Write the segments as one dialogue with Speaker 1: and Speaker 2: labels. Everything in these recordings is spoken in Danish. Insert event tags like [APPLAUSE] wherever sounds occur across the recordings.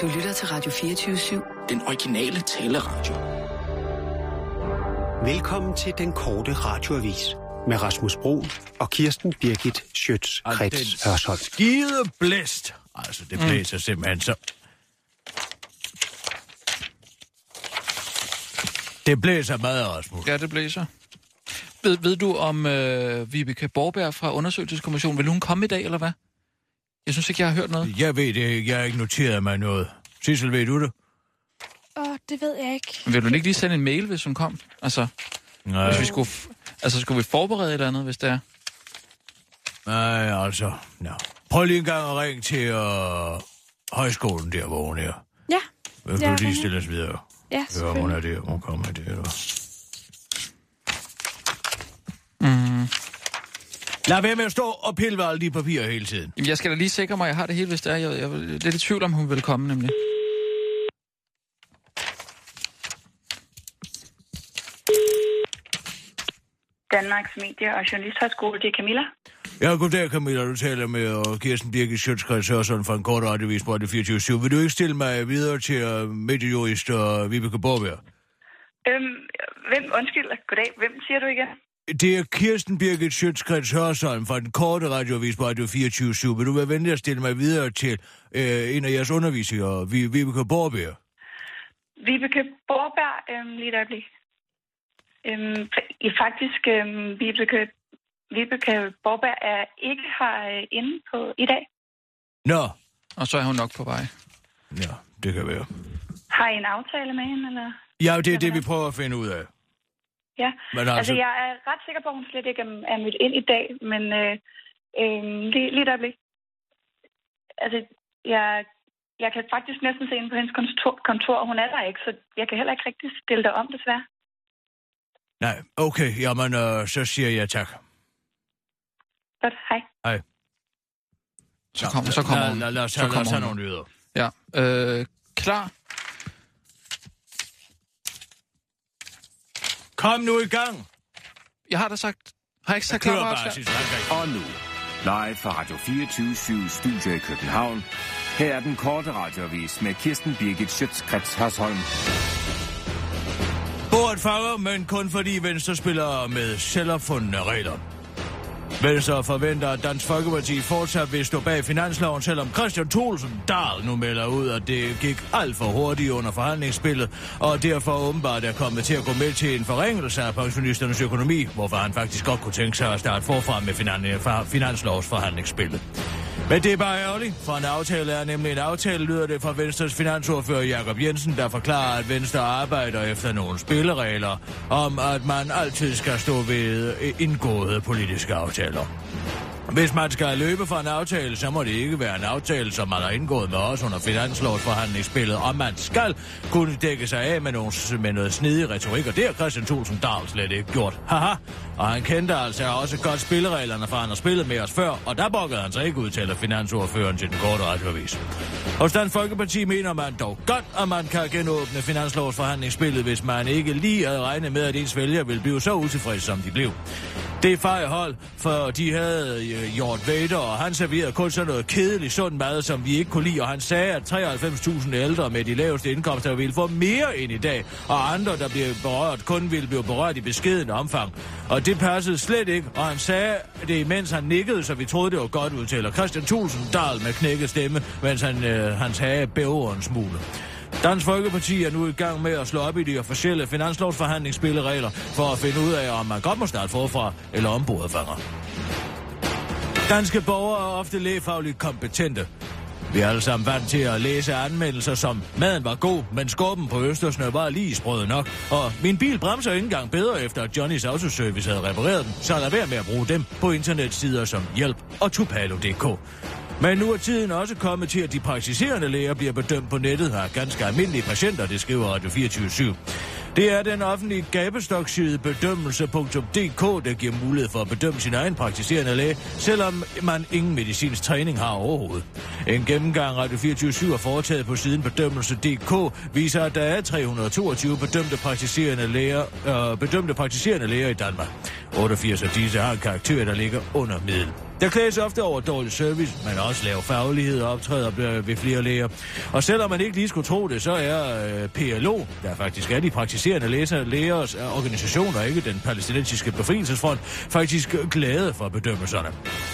Speaker 1: Du lytter til Radio 24-7.
Speaker 2: Den originale taleradio.
Speaker 3: Velkommen til den korte radioavis med Rasmus Bro og Kirsten Birgit Schøtz-Krets Hørsholm.
Speaker 4: Skide blæst. Altså, det blæser mm. simpelthen så... Det blæser meget, Rasmus.
Speaker 5: Ja, det blæser. Ved, ved du om øh, Vibeke Borberg fra Undersøgelseskommissionen? Vil hun komme i dag, eller hvad? Jeg synes ikke, jeg har hørt noget.
Speaker 4: Jeg ved det ikke. Jeg har ikke noteret mig noget. Sissel, ved du det?
Speaker 6: Åh, oh, det ved jeg ikke.
Speaker 5: Vil du ikke lige sende en mail, hvis hun kom? Altså,
Speaker 4: Nej.
Speaker 5: hvis vi skulle, altså, skulle vi forberede et eller andet, hvis det er?
Speaker 4: Nej, altså... No. Prøv lige en gang at ringe til øh, højskolen der, hvor hun er.
Speaker 6: Ja,
Speaker 4: Vil
Speaker 6: Ja,
Speaker 4: du lige
Speaker 6: ringer.
Speaker 4: stille os videre?
Speaker 6: ja,
Speaker 4: Hør, om hun er der. Hun kommer der. Eller?
Speaker 5: Mm.
Speaker 4: Lad være med at stå og pille ved alle de papirer hele tiden.
Speaker 5: Jamen, jeg skal da lige sikre mig, at jeg har det hele, hvis det er. Jeg, jeg er lidt i tvivl om, hun vil komme, nemlig.
Speaker 7: Danmarks Medie- og Journalisthøjskole. Det er Camilla.
Speaker 4: Ja, goddag Camilla. Du taler med uh, Kirsten Birgit Sjøtskreds Hørsson fra en kort radiovis på Radio 24 Vil du ikke stille mig videre til uh, mediejurist uh, Vibeke Borberg?
Speaker 7: Øhm, hvem, undskyld, goddag. Hvem siger du igen?
Speaker 4: Det er Kirsten Birgit Sjøtskreds Hørsson fra den korte radiovis på Radio 24 Vil du være venlig at stille mig videre til uh, en af jeres undervisere, Vi- Vibeke Borberg?
Speaker 7: Vibeke Borberg, øhm, lige et øjeblik. Øhm, i faktisk, øhm, Vibeke, Vibeke Borberg er ikke her øh, inde på i dag.
Speaker 4: Nå,
Speaker 5: Og så er hun nok på vej.
Speaker 4: ja, det kan være.
Speaker 7: Har I en aftale med hende, eller?
Speaker 4: Ja, det er det, vi prøver at finde ud af.
Speaker 7: Ja,
Speaker 4: Men altså,
Speaker 7: altså jeg er ret sikker på, at hun slet ikke er, mødt ind i dag, men øh, øh, lige, lige et øjeblik. Altså, jeg, jeg kan faktisk næsten se ind på hendes kontor, kontor, og hun er der ikke, så jeg kan heller ikke rigtig stille dig om, desværre.
Speaker 4: nej, okay, jamen, øh, så siger jeg tak.
Speaker 7: Godt, hej.
Speaker 4: Hej.
Speaker 5: Så, kom, så kommer hun.
Speaker 4: lad, lad, os
Speaker 5: Så
Speaker 4: tage- lad os
Speaker 5: kommer
Speaker 4: tage nogle nyheder.
Speaker 5: Ja. Øh, klar?
Speaker 4: Kom nu i gang!
Speaker 5: Jeg har da sagt... Har jeg ikke sagt klar?
Speaker 4: bare.
Speaker 8: Og nu, live fra Radio 24 Studio i København. Her er den korte radiovis med Kirsten Birgit Schøtzgrads Hasholm.
Speaker 4: Bordet fanger, men kun fordi Venstre spiller med selvopfundne regler. Venstre forventer, at Dansk Folkeparti fortsat vil stå bag finansloven, selvom Christian Thulsen Dahl nu melder ud, at det gik alt for hurtigt under forhandlingsspillet, og derfor åbenbart er kommet til at gå med til en forringelse af pensionisternes økonomi, hvorfor han faktisk godt kunne tænke sig at starte forfra med finan- for- finanslovsforhandlingsspillet. Men det er bare ærgerligt, for en aftale er nemlig en aftale, lyder det fra Venstres finansordfører Jakob Jensen, der forklarer, at Venstre arbejder efter nogle spilleregler om, at man altid skal stå ved indgåede politiske aftaler. Hvis man skal løbe fra en aftale, så må det ikke være en aftale, som man har indgået med os under finanslovsforhandlingsspillet, og man skal kunne dække sig af med, nogle, med noget snedig retorik, og det har Christian Thulsen Dahl slet ikke gjort. Haha, og han kendte altså også godt spillereglerne, for han har spillet med os før, og der bukkede han sig ikke ud til finansordføreren til den korte radioavis. Hos Dansk Folkeparti mener man dog godt, at man kan genåbne finanslovsforhandlingsspillet, hvis man ikke lige havde regnet med, at ens vælger ville blive så utilfredse, som de blev. Det er fejhold, for de havde øh, Jort Vader, og han serverede kun sådan noget kedelig sund mad, som vi ikke kunne lide, og han sagde, at 93.000 ældre med de laveste indkomster ville få mere end i dag, og andre, der blev berørt, kun ville blive berørt i beskeden omfang. Og det passede slet ikke, og han sagde det, mens han nikkede, så vi troede, det var godt udtaler. Christian Thulsen Dahl med knækket stemme, mens han, øh, hans hage bæver en smule. Dansk Folkeparti er nu i gang med at slå op i de officielle finanslovsforhandlingsspilleregler for at finde ud af, om man godt må starte forfra eller om fanger. Danske borgere er ofte lægefagligt kompetente. Vi er alle sammen vant til at læse anmeldelser som Maden var god, men skorpen på Østersnø var lige sprød nok. Og min bil bremser ikke engang bedre efter at Johnnys Autoservice havde repareret den, så lad være med at bruge dem på internetsider som Hjælp og Tupalo.dk. Men nu er tiden også kommet til, at de praktiserende læger bliver bedømt på nettet af ganske almindelige patienter, det skriver Radio 24 Det er den offentlige gabestokside bedømmelse.dk, der giver mulighed for at bedømme sin egen praktiserende læge, selvom man ingen medicinsk træning har overhovedet. En gennemgang Radio 24 har foretaget på siden bedømmelse.dk viser, at der er 322 bedømte praktiserende læger, øh, bedømte praktiserende læger i Danmark. 88 af disse har en karakter, der ligger under middel. Der klages ofte over dårlig service, men også lav faglighed og optræder ved- flere læger. Og selvom man ikke lige skulle tro det, så er øh, PLO, der faktisk er de praktiserende læser, lægers øh, organisation organisationer, ikke den palæstinensiske befrielsesfront, faktisk glade for bedømmelserne.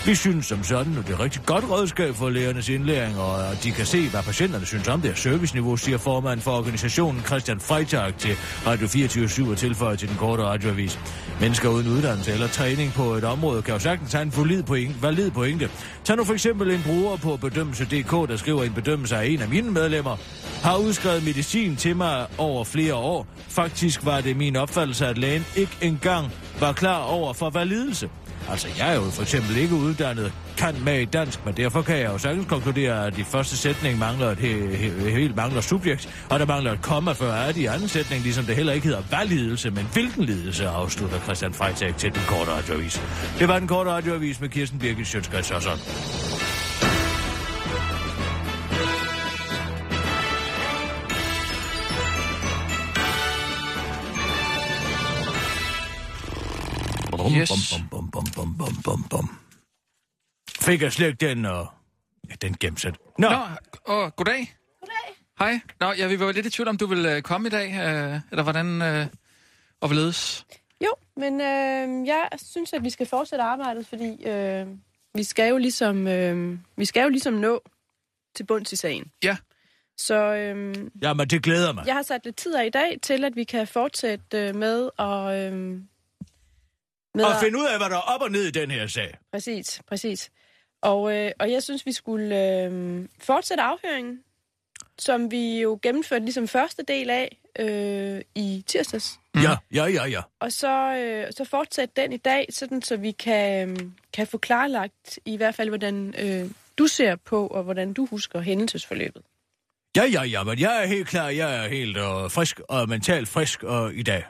Speaker 4: Vi synes som sådan, at det er rigtig godt redskab for lægernes indlæring, og de kan se, hvad patienterne synes om deres serviceniveau, siger formand for organisationen Christian Freitag til Radio 24 og tilføjer til den korte radioavis. Mennesker uden uddannelse eller træning på et område kan jo sagtens have en valid Valid pointe. Tag nu for eksempel en bruger på bedømmelse.dk, der skriver en bedømmelse af en af mine medlemmer, har udskrevet medicin til mig over flere år. Faktisk var det min opfattelse, at lægen ikke engang var klar over for validelse. Altså, jeg er jo for eksempel ikke uddannet kan med i dansk, men derfor kan jeg jo sagtens konkludere, at de første sætning mangler et he- he- helt mangler subjekt, og der mangler et komma før er de anden sætning, ligesom det heller ikke hedder valglidelse, men hvilken lidelse, afslutter Christian Freitag til den korte radioavis. Det var den korte radioavis med Kirsten Birgit Sjøtskrets og sådan. Bum,
Speaker 5: Yes.
Speaker 4: bum, bum, bum, bum, bum, bum, bum. Fik jeg slet ikke den, og... Ja, den gemte sig. Nå,
Speaker 5: Nå, og goddag. Goddag. Hej. Nå, ja, vi var lidt i tvivl om, du ville øh, komme i dag, øh, eller hvordan øh, og hvorledes.
Speaker 6: Jo, men øh, jeg synes, at vi skal fortsætte arbejdet, fordi øh, vi skal jo ligesom øh, vi skal jo ligesom nå til bunds i sagen.
Speaker 5: Ja.
Speaker 6: Så øh,
Speaker 4: jamen det glæder mig.
Speaker 6: jeg har sat lidt tid af i dag til, at vi kan fortsætte øh, med at... Øh, med
Speaker 4: Og
Speaker 6: at-
Speaker 4: finde ud af, hvad der er op og ned i den her sag.
Speaker 6: Præcis, præcis. Og, øh, og jeg synes, vi skulle øh, fortsætte afhøringen, som vi jo gennemførte ligesom første del af øh, i tirsdags.
Speaker 4: Mm. Ja, ja, ja, ja.
Speaker 6: Og så, øh, så fortsætte den i dag, sådan så vi kan, øh, kan få klarlagt i hvert fald, hvordan øh, du ser på, og hvordan du husker hændelsesforløbet.
Speaker 4: Ja, ja, ja, men jeg er helt klar. Jeg er helt øh, frisk og mentalt frisk øh, i dag.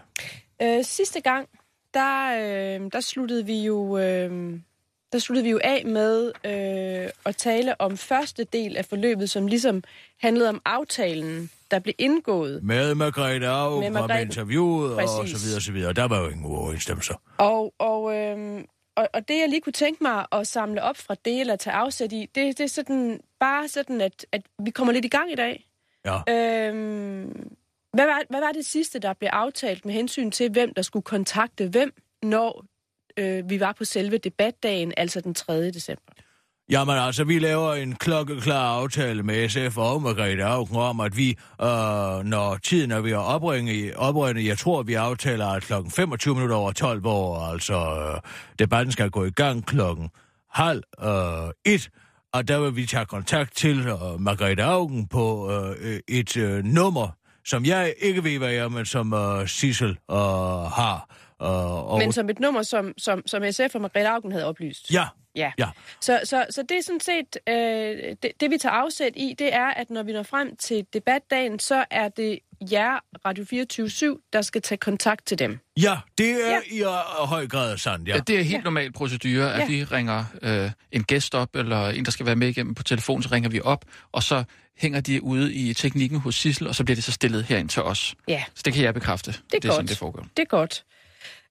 Speaker 6: Øh, sidste gang, der, øh, der sluttede vi jo... Øh, der sluttede vi jo af med øh, at tale om første del af forløbet, som ligesom handlede om aftalen, der blev indgået.
Speaker 4: Med Margrethe Aug,
Speaker 6: Med Margrethe.
Speaker 4: interviewet og
Speaker 6: Præcis.
Speaker 4: så videre, så videre. Der var jo ingen uoverensstemmelser.
Speaker 6: Og, og, øh, og, og det, jeg lige kunne tænke mig at samle op fra det, eller tage afsæt i, det, det er sådan, bare sådan, at, at vi kommer lidt i gang i dag.
Speaker 4: Ja.
Speaker 6: Øh, hvad, var, hvad var det sidste, der blev aftalt med hensyn til, hvem der skulle kontakte hvem, når øh, vi var på selve debatdagen, altså den 3. december?
Speaker 4: Jamen altså, vi laver en klokkeklar aftale med SF og Margrethe Augen om, at vi, øh, når tiden er ved at opringe, opringe, jeg tror, vi aftaler, at klokken 25 minutter over 12, hvor altså øh, debatten skal gå i gang klokken halv øh, et, og der vil vi tage kontakt til øh, Margrethe Augen på øh, et øh, nummer, som jeg ikke ved, hvad jeg er, men som øh, Sissel øh, har. Øh, og,
Speaker 6: Men som et nummer, som, som, som SF og Margrethe Augen havde oplyst.
Speaker 4: Ja,
Speaker 6: Ja.
Speaker 4: ja.
Speaker 6: Så, så, så det er sådan set, øh, det, det vi tager afsæt i, det er, at når vi når frem til debatdagen, så er det jer, Radio 24 der skal tage kontakt til dem.
Speaker 4: Ja, det er
Speaker 6: Ja.
Speaker 4: ja. i øh, høj grad sandt, ja.
Speaker 5: Ja. Det er helt normal procedure, at
Speaker 6: Ja.
Speaker 5: vi ringer øh, en gæst op, eller en, der skal være med igennem på telefon, så ringer vi op, og så hænger de ude i teknikken hos Sissel, og så bliver det så stillet herind til os.
Speaker 6: Ja,
Speaker 5: Så det kan jeg bekræfte.
Speaker 6: det er,
Speaker 5: det er
Speaker 6: godt.
Speaker 5: sådan, det foregår.
Speaker 6: Det er godt.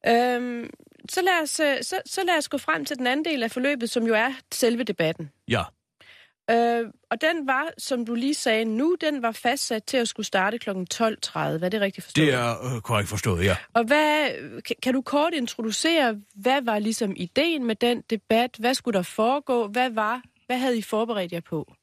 Speaker 6: Øhm, så, lad os, øh, så, så lad os gå frem til den anden del af forløbet, som jo er selve debatten.
Speaker 4: Ja.
Speaker 6: Øh, og den var, som du lige sagde nu, den var fastsat til at skulle starte kl. 12.30. Er det rigtigt forstået?
Speaker 4: Det er øh, korrekt forstået, ja.
Speaker 6: Og hvad, kan, kan du kort introducere, hvad var ligesom ideen med den debat? Hvad skulle der foregå? Hvad var, hvad havde I forberedt jer på?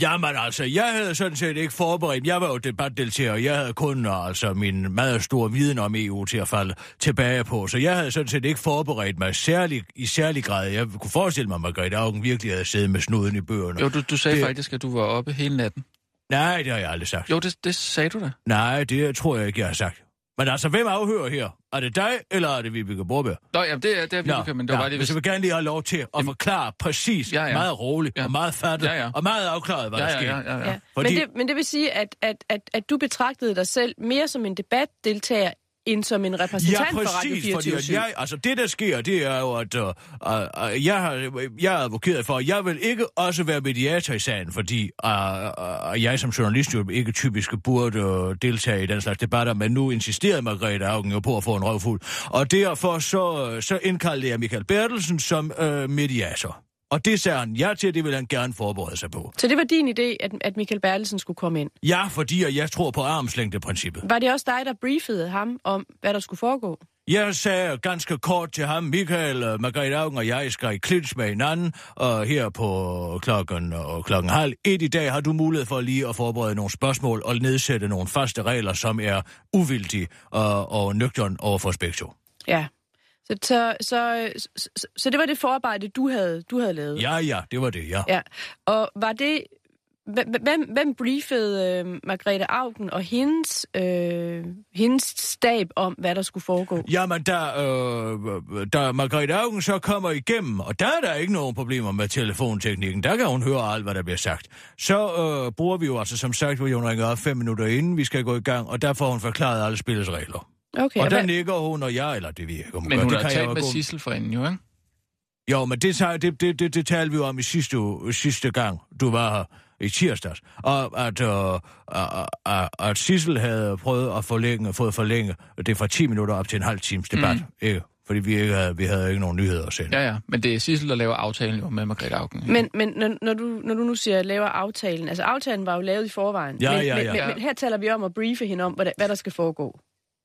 Speaker 4: Jamen altså, jeg havde sådan set ikke forberedt. Jeg var jo debatdeltager, jeg havde kun altså, min meget store viden om EU til at falde tilbage på. Så jeg havde sådan set ikke forberedt mig særlig, i særlig grad. Jeg kunne forestille mig, at Margrethe Augen virkelig havde siddet med snuden i bøgerne.
Speaker 5: Jo, du, du sagde
Speaker 4: det...
Speaker 5: faktisk, at du var oppe hele natten.
Speaker 4: Nej, det har jeg aldrig sagt.
Speaker 5: Jo, det, det sagde du da.
Speaker 4: Nej, det tror jeg ikke, jeg har sagt. Men altså, hvem afhører her? Er det dig, eller er det Vibeke Borberg?
Speaker 5: Nå, jamen, det er, det er Vibeke, men det var bare lige...
Speaker 4: hvis jeg vil gerne lige have lov til at forklare præcis,
Speaker 5: Ja,
Speaker 4: ja,
Speaker 5: ja.
Speaker 4: ja. meget roligt
Speaker 5: Ja.
Speaker 4: ja. og meget fattet
Speaker 5: Ja, ja.
Speaker 4: og meget afklaret, hvad
Speaker 5: Ja,
Speaker 4: der
Speaker 5: ja,
Speaker 4: sker.
Speaker 5: ja, ja, ja.
Speaker 4: Fordi-
Speaker 6: Men, det, men det vil sige, at, at, at, at du betragtede dig selv mere som en debatdeltager, end som en repræsentant
Speaker 4: Ja,
Speaker 6: for Radio
Speaker 4: præcis, fordi
Speaker 6: 24
Speaker 4: at jeg, altså det der sker, det er jo, at uh, uh, jeg, har, jeg er advokeret for, at jeg vil ikke også være mediator i sagen, fordi uh, uh, jeg som journalist jo ikke typisk burde uh, deltage i den slags debatter, men nu insisterede Margrethe Augen jo på at få en røvfuld. Og derfor så, så indkaldte jeg Michael Bertelsen som uh, mediator. Og det sagde han ja til, det ville han gerne forberede sig på.
Speaker 6: Så det var din idé, at, at Michael Bertelsen skulle komme ind.
Speaker 4: Ja, fordi jeg tror på armslængdeprincippet.
Speaker 6: Var det også dig, der briefede ham om, hvad der skulle foregå?
Speaker 4: Jeg sagde ganske kort til ham, Michael, øh, Margrethe Augen og jeg skal i klits med hinanden, og her på klokken, og klokken halv et i dag har du mulighed for lige at forberede nogle spørgsmål og nedsætte nogle faste regler, som er uvildige og, og nøgtern over for spektrum.
Speaker 6: Ja. Så, så, så, så, så det var det forarbejde, du havde, du havde lavet?
Speaker 4: Ja, ja, det var det, ja.
Speaker 6: Ja. Og var det... Hvem, hvem briefede øh, Margrethe Augen og hendes, øh, hendes stab om, hvad der skulle foregå?
Speaker 4: Jamen, da, øh, da Margrethe Augen så kommer igennem, og der er der ikke nogen problemer med telefonteknikken, der kan hun høre alt, hvad der bliver sagt. Så øh, bruger vi jo altså, som sagt, hvor hun ringer op fem minutter inden vi skal gå i gang, og der får hun forklaret alle spillets regler.
Speaker 6: Okay,
Speaker 4: og der
Speaker 6: hvad-
Speaker 4: nikker hun, og jeg, eller det ved jeg ikke, om
Speaker 5: Men hun
Speaker 4: det
Speaker 5: har talt med
Speaker 4: gå-
Speaker 5: Sissel for inden, jo, ikke?
Speaker 4: Jo, men det, det, det, det, det talte vi jo om i sidste, sidste gang, du var her i tirsdags. Og at, øh, at, at, at Sissel havde prøvet at forlænge, fået forlænge det fra 10 minutter op til en halv times debat. Mm. Ikke? Fordi vi, ikke havde, vi havde ikke nogen nyheder at sende.
Speaker 5: Ja, ja. Men det er Sissel, der laver aftalen jo med Margrethe Augen.
Speaker 6: Men, men når, når, du, når du nu siger, laver aftalen, altså aftalen var jo lavet i forvejen,
Speaker 4: Ja,
Speaker 6: men,
Speaker 4: ja,
Speaker 6: men,
Speaker 4: ja.
Speaker 6: men, men her taler vi om at briefe hende om, hvad der, hvad der skal foregå.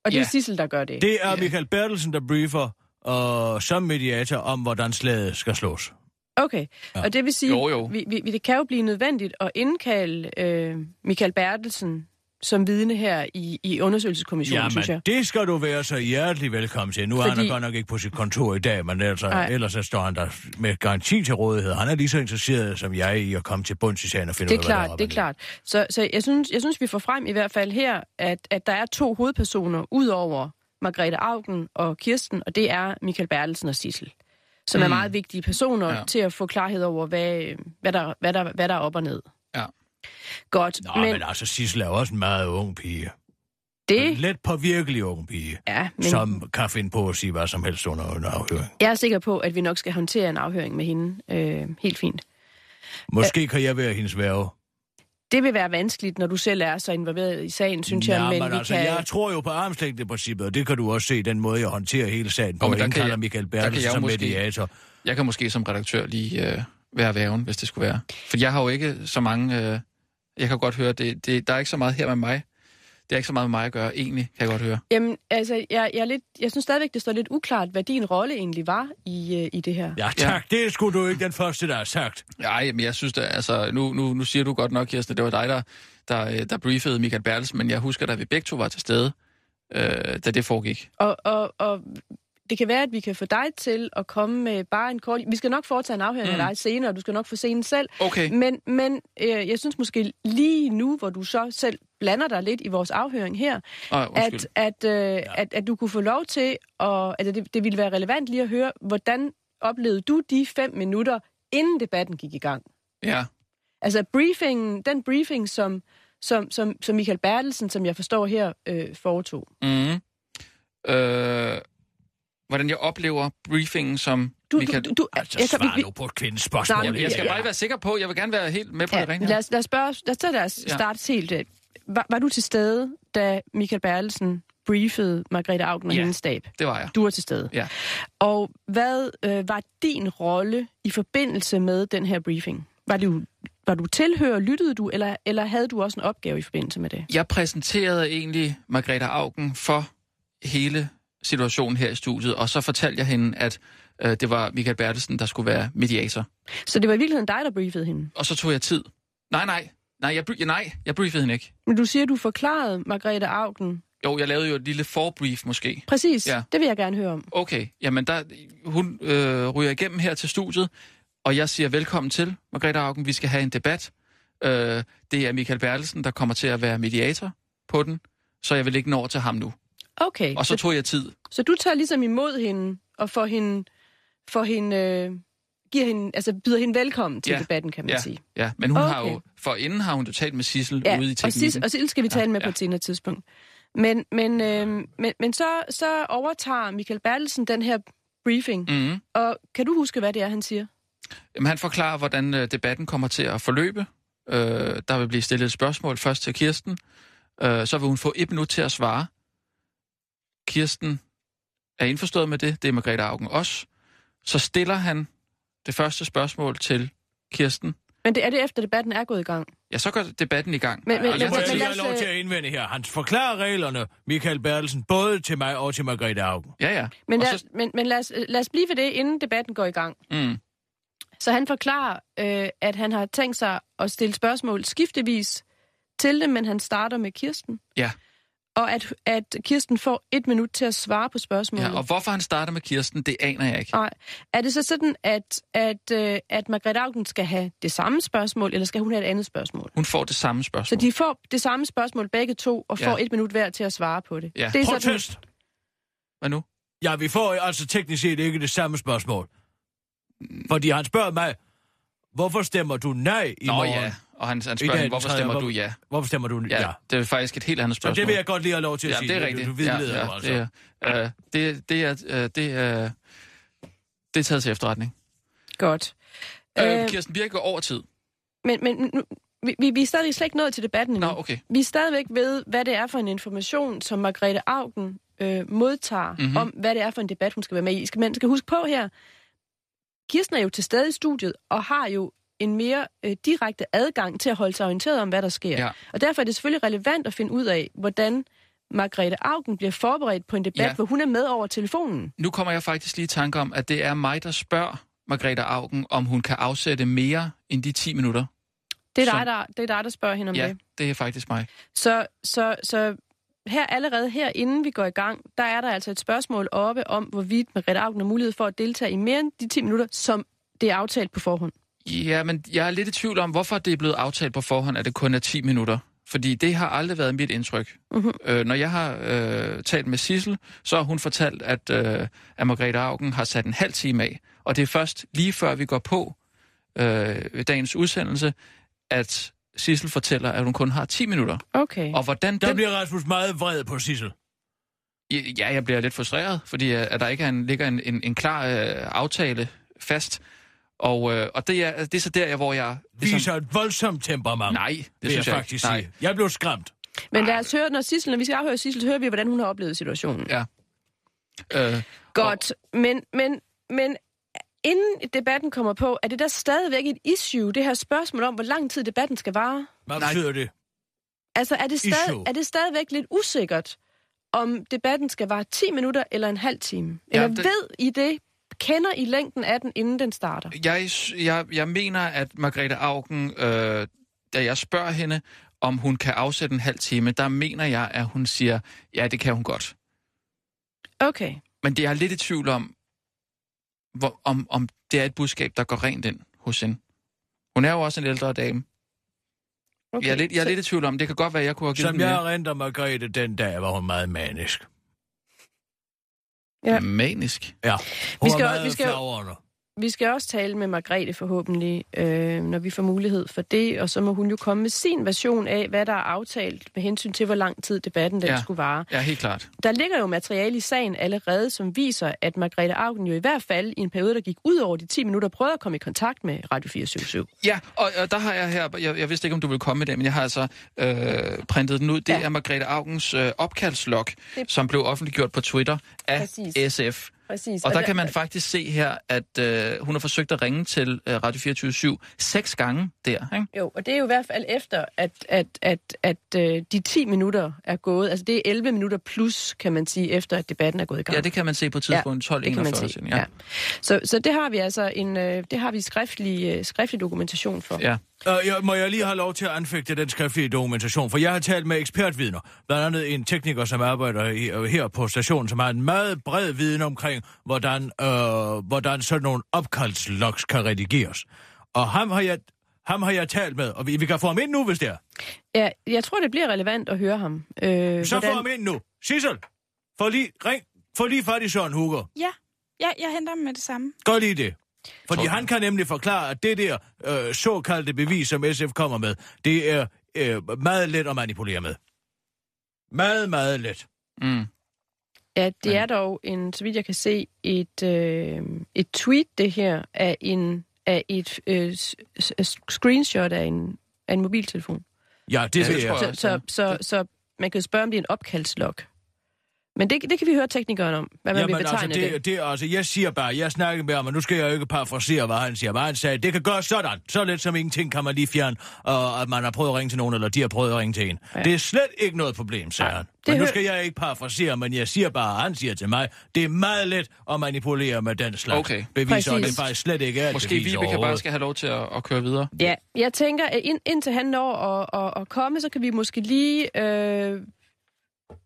Speaker 6: Og det
Speaker 5: Ja.
Speaker 6: er Sissel, der gør det.
Speaker 4: Det er Michael Bertelsen, der briefer og som mediator om, hvordan slaget skal slås.
Speaker 6: Okay, ja. og det vil sige,
Speaker 5: Jo, jo.
Speaker 6: Vi, vi, det kan jo blive nødvendigt at indkalde øh, Michael Bertelsen som vidne her i, i undersøgelseskommissionen, synes jeg.
Speaker 4: Jamen, det skal du være så hjertelig velkommen til. Nu er han
Speaker 6: Fordi-
Speaker 4: godt nok ikke på sit kontor i dag, men altså,
Speaker 6: Nej.
Speaker 4: ellers så står han der med garanti til rådighed. Han er lige så interesseret som jeg i at komme til bunds i sagen og finde
Speaker 6: Det er
Speaker 4: ud af, hvad der
Speaker 6: klart,
Speaker 4: op
Speaker 6: det er
Speaker 4: ned.
Speaker 6: klart. Så, så jeg, synes, jeg synes, vi får frem i hvert fald her, at, at der er to hovedpersoner ud over Margrethe Augen og Kirsten, og det er Michael Bertelsen og Sissel, som mm. er meget vigtige personer
Speaker 5: ja.
Speaker 6: til at få klarhed over, hvad, hvad, der, hvad, der, hvad der er op og ned.
Speaker 5: Ja.
Speaker 6: Godt,
Speaker 4: Nå, men, men altså, Sissel er også en meget ung pige. En
Speaker 6: det...
Speaker 4: let påvirkelig ung pige,
Speaker 6: Ja,
Speaker 4: men... som kan finde på at sige hvad som helst under en afhøring.
Speaker 6: jeg er sikker på, at vi nok skal håndtere en afhøring med hende øh, helt fint.
Speaker 4: Måske kan jeg være hendes værve.
Speaker 6: Det vil være vanskeligt, når du selv er så involveret i sagen, synes jeg,
Speaker 4: ja,
Speaker 6: men,
Speaker 4: men
Speaker 6: vi
Speaker 4: altså,
Speaker 6: kan...
Speaker 4: jeg tror jo på armslængdeprincippet, og det kan du også se, den måde, jeg håndterer hele sagen på. Og
Speaker 5: der
Speaker 4: jeg
Speaker 5: kan jeg-
Speaker 4: Michael
Speaker 5: der kan
Speaker 4: Bertelsen
Speaker 5: jeg
Speaker 4: som
Speaker 5: måske-
Speaker 4: mediator.
Speaker 5: Jeg kan måske som redaktør lige øh, være væven, hvis det skulle være. For jeg har jo ikke så mange... Øh, jeg kan godt høre, det, det, der er ikke så meget her med mig. Det er ikke så meget med mig at gøre, egentlig, kan jeg godt høre.
Speaker 6: Jamen, altså, jeg, jeg, er lidt, jeg synes stadigvæk, det står lidt uklart, hvad din rolle egentlig var i, øh, i det her.
Speaker 4: Ja, tak. Ja. Det skulle du ikke den første, der har sagt.
Speaker 5: Nej, men jeg synes da, altså, nu, nu, nu siger du godt nok, Kirsten, det var dig, der, der, øh, der briefede Michael Bertelsen, men jeg husker, da vi begge to var til stede, øh, da det foregik.
Speaker 6: Og, og, og det kan være, at vi kan få dig til at komme med bare en kort... Vi skal nok foretage en afhøring
Speaker 5: Mm.
Speaker 6: af dig senere, og du skal nok få scenen selv.
Speaker 5: Okay.
Speaker 6: Men, men øh, jeg synes måske lige nu, hvor du så selv blander dig lidt i vores afhøring her,
Speaker 5: undskyld.
Speaker 6: at, at, øh, ja. at, at du kunne få lov til, at, at det, det ville være relevant lige at høre, hvordan oplevede du de fem minutter, inden debatten gik i gang?
Speaker 5: Ja.
Speaker 6: Altså briefingen, den briefing, som, som, som, som Michael Bertelsen, som jeg forstår her, øh, foretog.
Speaker 5: Mm. Øh, hvordan jeg oplever briefingen som
Speaker 6: Du,
Speaker 5: Michael...
Speaker 6: du, du,
Speaker 4: Altså,
Speaker 6: jeg kan-
Speaker 4: svar
Speaker 6: vi-
Speaker 4: nu på et kvindens spørgsmål.
Speaker 6: Nej,
Speaker 5: Jeg skal
Speaker 6: Ja.
Speaker 5: bare være sikker på, jeg vil gerne være helt med på
Speaker 6: Ja,
Speaker 5: det rene
Speaker 6: lad, os, lad os spørge, lad os tage deres
Speaker 5: Ja.
Speaker 6: start helt. øh, Var, var du til stede, da Michael Bertelsen briefede Margrethe Augen og
Speaker 5: Ja.
Speaker 6: hendes stab?
Speaker 5: Det var jeg.
Speaker 6: Du var til stede.
Speaker 5: Ja.
Speaker 6: Og hvad øh, var din rolle i forbindelse med den her briefing? Var du, var du tilhører, lyttede du, eller, eller havde du også en opgave i forbindelse med det?
Speaker 5: Jeg præsenterede egentlig Margrethe Augen for hele situationen her i studiet, og så fortalte jeg hende, at øh, det var Michael Bertelsen, der skulle være mediator.
Speaker 6: Så det var i virkeligheden dig, der briefede hende?
Speaker 5: Og så tog jeg tid. Nej, nej. Nej, jeg, nej, jeg briefede hende ikke.
Speaker 6: Men du siger, du forklarede Margrethe Augen.
Speaker 5: Jo, jeg lavede jo et lille forbrief måske.
Speaker 6: Præcis,
Speaker 5: ja.
Speaker 6: det vil jeg gerne høre om.
Speaker 5: Okay, jamen der, hun øh, ryger igennem her til studiet, og jeg siger velkommen til, Margrethe Augen, vi skal have en debat. Øh, det er Michael Bertelsen, der kommer til at være mediator på den, så jeg vil ikke nå over til ham nu.
Speaker 6: Okay,
Speaker 5: Og så
Speaker 6: så,
Speaker 5: tog jeg tid.
Speaker 6: så du tager ligesom imod hende og får hende, får hende, øh, giver hende, altså byder hende velkommen til
Speaker 5: Ja.
Speaker 6: debatten, kan man
Speaker 5: Ja,
Speaker 6: sige.
Speaker 5: ja, men hun okay. har jo, for inden har hun jo talt med Sissel
Speaker 6: Ja,
Speaker 5: ude i
Speaker 6: og,
Speaker 5: teknikken.
Speaker 6: sidst, og Sissel skal vi tale
Speaker 5: Ja,
Speaker 6: med
Speaker 5: ja.
Speaker 6: på et senere tidspunkt. Men, men, øh, men, men så, så overtager Michael Bertelsen den her briefing. Mm.
Speaker 5: Mm-hmm.
Speaker 6: Og kan du huske, hvad det er, han siger?
Speaker 5: Jamen, han forklarer, hvordan øh, debatten kommer til at forløbe. Øh, der vil blive stillet et spørgsmål først til Kirsten. Øh, så vil hun få et minut til at svare. Kirsten er indforstået med det. Det er Margrethe Augen også. Så stiller han det første spørgsmål til Kirsten.
Speaker 6: Men det er det efter debatten er gået i gang.
Speaker 5: Ja, så går debatten i gang.
Speaker 6: Men- men-
Speaker 5: Og jeg
Speaker 6: men-
Speaker 4: jeg
Speaker 5: tager
Speaker 6: men
Speaker 4: have
Speaker 6: os,
Speaker 4: lov
Speaker 6: øh,
Speaker 4: til at indvende her? Han forklarer reglerne, Michael Bertelsen, både til mig og til Margrethe Augen.
Speaker 5: Ja, ja.
Speaker 6: Men, lad,
Speaker 5: så,
Speaker 6: men, men lad, os, lad os blive ved det, inden debatten går i gang.
Speaker 5: mm,
Speaker 6: Så han forklarer, øh, at han har tænkt sig at stille spørgsmål skiftevis til dem, men han starter med Kirsten.
Speaker 5: Ja.
Speaker 6: Og at, at Kirsten får et minut til at svare på spørgsmålet.
Speaker 5: ja, og hvorfor han starter med Kirsten, det aner jeg ikke.
Speaker 6: Nej. Er det så sådan, at, at, øh, at Margrethe Augen skal have det samme spørgsmål, eller skal hun have et andet spørgsmål?
Speaker 5: Hun får det samme
Speaker 6: Så
Speaker 5: spørgsmål.
Speaker 6: de får det samme spørgsmål begge to, og får
Speaker 5: Ja.
Speaker 6: et minut hver til at svare på det.
Speaker 5: Ja.
Speaker 6: Det er sådan,
Speaker 4: Protest!
Speaker 5: Hvad nu?
Speaker 4: Ja, vi får altså teknisk set ikke det samme spørgsmål. Fordi han spørger mig, hvorfor stemmer du nej i
Speaker 5: Nå
Speaker 4: morgen?
Speaker 5: ja, og han, han spørger, hende, hvorfor stemmer
Speaker 4: hvor-
Speaker 5: du ja?
Speaker 4: Hvorfor stemmer du
Speaker 5: Ja,
Speaker 4: ja?
Speaker 5: det er faktisk et helt andet
Speaker 4: Så
Speaker 5: spørgsmål.
Speaker 4: det vil jeg godt lige have lov til at
Speaker 5: ja,
Speaker 4: sige.
Speaker 5: det er
Speaker 4: Du-
Speaker 5: rigtigt.
Speaker 4: Du vidleder
Speaker 5: ja, ja,
Speaker 4: altså.
Speaker 5: det, er, øh, det, det, er, øh, det, er, det er taget til efterretning.
Speaker 6: Godt.
Speaker 5: Øh,
Speaker 6: Øh,
Speaker 5: Kirsten Birke går over tid.
Speaker 6: Men, men nu, vi, vi, er stadig slet ikke nået til debatten endnu.
Speaker 5: Nå, okay.
Speaker 6: Vi er stadigvæk ved, hvad det er for en information, som Margrethe Augen øh, modtager,
Speaker 5: Mhm.
Speaker 6: mm-hmm. om hvad det er for en debat, hun skal være med i. Skal, man skal huske på her, Kirsten er jo til stede i studiet, og har jo en mere øh, direkte adgang til at holde sig orienteret om, hvad der sker.
Speaker 5: Ja.
Speaker 6: Og derfor er det selvfølgelig relevant at finde ud af, hvordan Margrethe Augen bliver forberedt på en debat,
Speaker 5: Ja.
Speaker 6: hvor hun er med over telefonen.
Speaker 5: Nu kommer jeg faktisk lige i tanke om, at det er mig, der spørger Margrethe Augen, om hun kan afsætte mere end de 10 minutter.
Speaker 6: Det er,
Speaker 5: Som-
Speaker 6: dig, der, det er dig, der spørger hende om
Speaker 5: ja,
Speaker 6: det.
Speaker 5: det er faktisk mig.
Speaker 6: Så, så, så her allerede her, inden vi går i gang, der er der altså et spørgsmål oppe om, hvorvidt Margrethe Augen har mulighed for at deltage i mere end de 10 minutter, som det er aftalt på forhånd.
Speaker 5: Ja, men jeg er lidt i tvivl om, hvorfor det er blevet aftalt på forhånd, at det kun er 10 minutter. Fordi det har aldrig været mit indtryk.
Speaker 6: Mhm.
Speaker 5: Øh, når jeg har øh, talt med Sissel, så har hun fortalt, at, øh, at Margrethe Augen har sat en halv time af. Og det er først lige før vi går på øh, ved dagens udsendelse, at Sissel fortæller, at hun kun har 10 minutter.
Speaker 6: Okay.
Speaker 5: Og hvordan
Speaker 4: Der
Speaker 5: den...
Speaker 4: bliver Rasmus meget vred på Sissel.
Speaker 5: Ja, jeg bliver lidt frustreret, fordi øh, at der ikke er en, ligger en, en, en klar øh, aftale fast. Og, øh, og det, er, det er så der, hvor jeg...
Speaker 4: Viser et voldsomt temperament.
Speaker 5: Nej, det
Speaker 4: vil
Speaker 5: synes
Speaker 4: jeg
Speaker 5: jeg
Speaker 4: faktisk
Speaker 5: ikke. Nej.
Speaker 4: Jeg blev skræmt.
Speaker 6: Men lad os høre, når, Sissel, når vi skal afhøre Sissel, så hører vi, hvordan hun har oplevet situationen.
Speaker 5: Ja. Øh,
Speaker 6: Godt, men, men, men inden debatten kommer på, er det der stadigvæk et issue, det her spørgsmål om, hvor lang tid debatten skal vare?
Speaker 4: Hvad
Speaker 5: Nej.
Speaker 4: betyder det?
Speaker 6: Altså, er det, stadig,
Speaker 4: Issue.
Speaker 6: er det stadigvæk lidt usikkert, om debatten skal vare 10 minutter eller en halv time?
Speaker 5: Ja,
Speaker 6: Eller
Speaker 5: det-
Speaker 6: ved I det? Kender I længden af den, inden den starter?
Speaker 5: jeg, jeg, jeg mener, at Margrethe Augen, øh, da jeg spørger hende, om hun kan afsætte en halv time, der mener jeg, at hun siger, ja, det kan hun godt.
Speaker 6: Okay.
Speaker 5: Men det er jeg lidt i tvivl om, hvor, om, om det er et budskab, der går rent ind hos hende. Hun er jo også en ældre dame.
Speaker 6: okay.
Speaker 5: Jeg er, lidt, jeg er
Speaker 6: så,
Speaker 5: lidt i tvivl om, det kan godt være, at jeg kunne have givet
Speaker 4: Som jeg renter Margrethe den dag, var hun meget manisk.
Speaker 6: Ja.
Speaker 5: Manisk.
Speaker 4: Ja, hun
Speaker 6: Vi skal-
Speaker 4: meget
Speaker 6: vi skal-
Speaker 4: flagrende.
Speaker 6: Vi skal også tale med Margrethe forhåbentlig, øh, når vi får mulighed for det, og så må hun jo komme med sin version af, hvad der er aftalt med hensyn til, hvor lang tid debatten den
Speaker 5: Ja.
Speaker 6: skulle vare.
Speaker 5: Ja, helt klart.
Speaker 6: Der ligger jo materiale i sagen allerede, som viser, at Margrethe Augen jo i hvert fald i en periode, der gik ud over de 10 minutter, prøvede at komme i kontakt med Radio 477.
Speaker 5: Ja, og, og der har jeg her, jeg, jeg vidste ikke, om du ville komme med det, men jeg har altså øh, printet den ud. Det
Speaker 6: Ja.
Speaker 5: er Margrethe Augens øh, opkaldslog,
Speaker 6: Det-
Speaker 5: som blev offentliggjort på Twitter af
Speaker 6: Præcis.
Speaker 5: SF.
Speaker 6: Præcis.
Speaker 5: Og der kan man faktisk se her, at øh, hun har forsøgt at ringe til øh, Radio 24 seks gange der. Ikke?
Speaker 6: Jo, og det er jo i hvert fald efter, at, at, at, at øh, de 10 minutter er gået. Altså det er 11 minutter plus, kan man sige, efter at debatten er gået i gang.
Speaker 5: Ja, det kan man se på tidspunkt
Speaker 6: Ja, det kan man
Speaker 5: 12.41.
Speaker 6: se.
Speaker 5: Ja.
Speaker 6: Ja. Så, så det har vi altså en, øh, det har vi skriftlig, øh, skriftlig dokumentation for.
Speaker 5: ja.
Speaker 4: Uh, jeg, må jeg lige have lov til at anfægte den skriftlige dokumentation, for jeg har talt med ekspertvidner, blandt andet en tekniker, som arbejder i, uh, her på stationen, som har en meget bred viden omkring, hvordan, uh, hvordan sådan nogle opkaldslogs kan redigeres. Og ham har jeg, ham har jeg talt med, og vi, vi kan få ham ind nu, hvis det er.
Speaker 6: Ja, jeg tror, det bliver relevant at høre ham. Øh,
Speaker 4: Så få ham ind nu. Sissel, få lige, ring, få lige fat i Søren Huger.
Speaker 9: Ja, ja jeg henter dem med det samme.
Speaker 4: Gør lige det. Fordi
Speaker 5: Tror-
Speaker 4: han kan nemlig forklare, at det der øh, såkaldte bevis, som SF kommer med, det er øh, meget let at manipulere med. Meget, meget let.
Speaker 5: Mm.
Speaker 6: Ja, det er dog en, så vidt jeg kan se, et, øh, et tweet, det her, af, en, af et øh, screenshot af en, af en mobiltelefon.
Speaker 4: Ja, det
Speaker 5: Ja, det
Speaker 4: jeg.
Speaker 6: Så, så,
Speaker 5: ja.
Speaker 6: så, så man kan spørge, om det er en opkaldslog. Men det, det kan vi høre teknikeren om, hvad man vil
Speaker 4: Jamen,
Speaker 6: betegne
Speaker 4: altså, det, det, altså, jeg siger bare, jeg snakker med ham, og nu skal jeg jo ikke parafrasere, hvad han siger. Hvad han sagde, det kan gøres sådan. Så let som ingenting kan man lige fjerne, og at man har prøvet at ringe til nogen, eller de har prøvet at ringe til en. Ja. Det er slet ikke noget problem, sagde han. Men nu skal jeg ikke parafrasere, men jeg siger bare, han siger til mig, det er meget let at manipulere med den slags
Speaker 5: Okay.
Speaker 4: beviser, og det
Speaker 6: Præcis.
Speaker 4: er faktisk slet ikke et
Speaker 5: Måske
Speaker 4: bevis
Speaker 5: Vibeke bare skal have lov til at, at køre videre.
Speaker 6: Ja, jeg tænker, at ind, indtil han når at, at, at komme, så kan vi måske lige øh,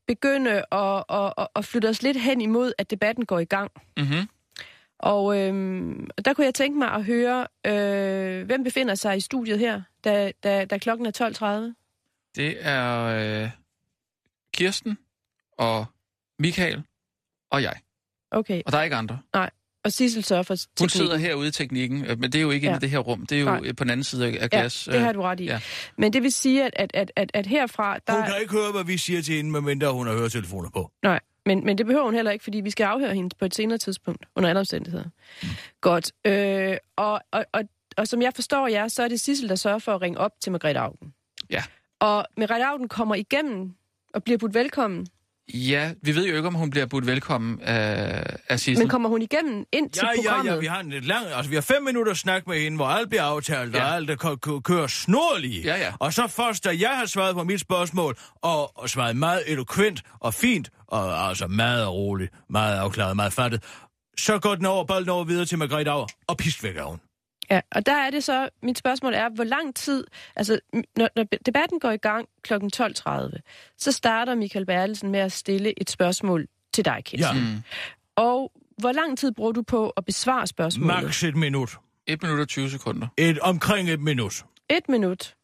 Speaker 6: begynde at, at, at, at flytte os lidt hen imod, at debatten går i gang.
Speaker 5: Mm-hmm.
Speaker 6: Og øhm, der kunne jeg tænke mig at høre, øh, hvem befinder sig i studiet her, da, da, da klokken er 12.30?
Speaker 5: Det er øh, Kirsten og Michael og jeg.
Speaker 6: Okay,
Speaker 5: Og der er ikke andre.
Speaker 6: Og Sissel sørger for
Speaker 5: Hun
Speaker 6: teknikken.
Speaker 5: sidder herude i teknikken, øh, men det er jo ikke ja. i det her rum. Det er jo
Speaker 6: Nej.
Speaker 5: På den anden side af af
Speaker 6: Ja,
Speaker 5: glas.
Speaker 6: det har
Speaker 5: øh,
Speaker 6: du ret i.
Speaker 5: ja.
Speaker 6: Men det vil sige, at, at, at, at, at herfra... Der,
Speaker 4: Hun kan ikke høre, hvad vi siger til hende, medmindre hun har høretelefoner på.
Speaker 6: Nej, men, men det behøver hun heller ikke, fordi vi skal afhøre hende på et senere tidspunkt, under alle omstændigheder. Mm. Godt. Øh, og, og, og, og som jeg forstår jer, så er det Sissel, der sørger for at ringe op til Margrethe Augen.
Speaker 5: Ja.
Speaker 6: Og Margrethe Augen kommer igennem og bliver budt velkommen.
Speaker 5: Ja, vi ved jo ikke, om hun bliver budt velkommen af, af Sissel.
Speaker 6: Men kommer hun igennem ind til
Speaker 4: Ja, ja,
Speaker 6: programmet?
Speaker 4: ja, vi har en lidt lang... Altså, vi har fem minutter snak med hende, hvor alt bliver aftalt, ja.
Speaker 5: Ja.
Speaker 4: og alt der kø- kø- kører snorlige.
Speaker 5: Ja, ja.
Speaker 4: Og så først, da jeg har svaret på mit spørgsmål, og, og svaret meget eloquent og fint, og altså meget roligt, meget afklaret, meget fattet, så går den over, bolden over videre til Margrethe Auer, og pist væk af hun.
Speaker 6: Ja, og der er det så, mit spørgsmål er, hvor lang tid, altså når, når debatten går i gang kl. 12.30, så starter Michael Bertelsen med at stille et spørgsmål til dig, Kirsten.
Speaker 4: Ja,
Speaker 5: Mm.
Speaker 6: Og hvor lang tid bruger du på at besvare spørgsmålet?
Speaker 4: max et minut.
Speaker 5: 1 minut og 20 sekunder.
Speaker 4: Et, omkring et minut.
Speaker 6: Et minut.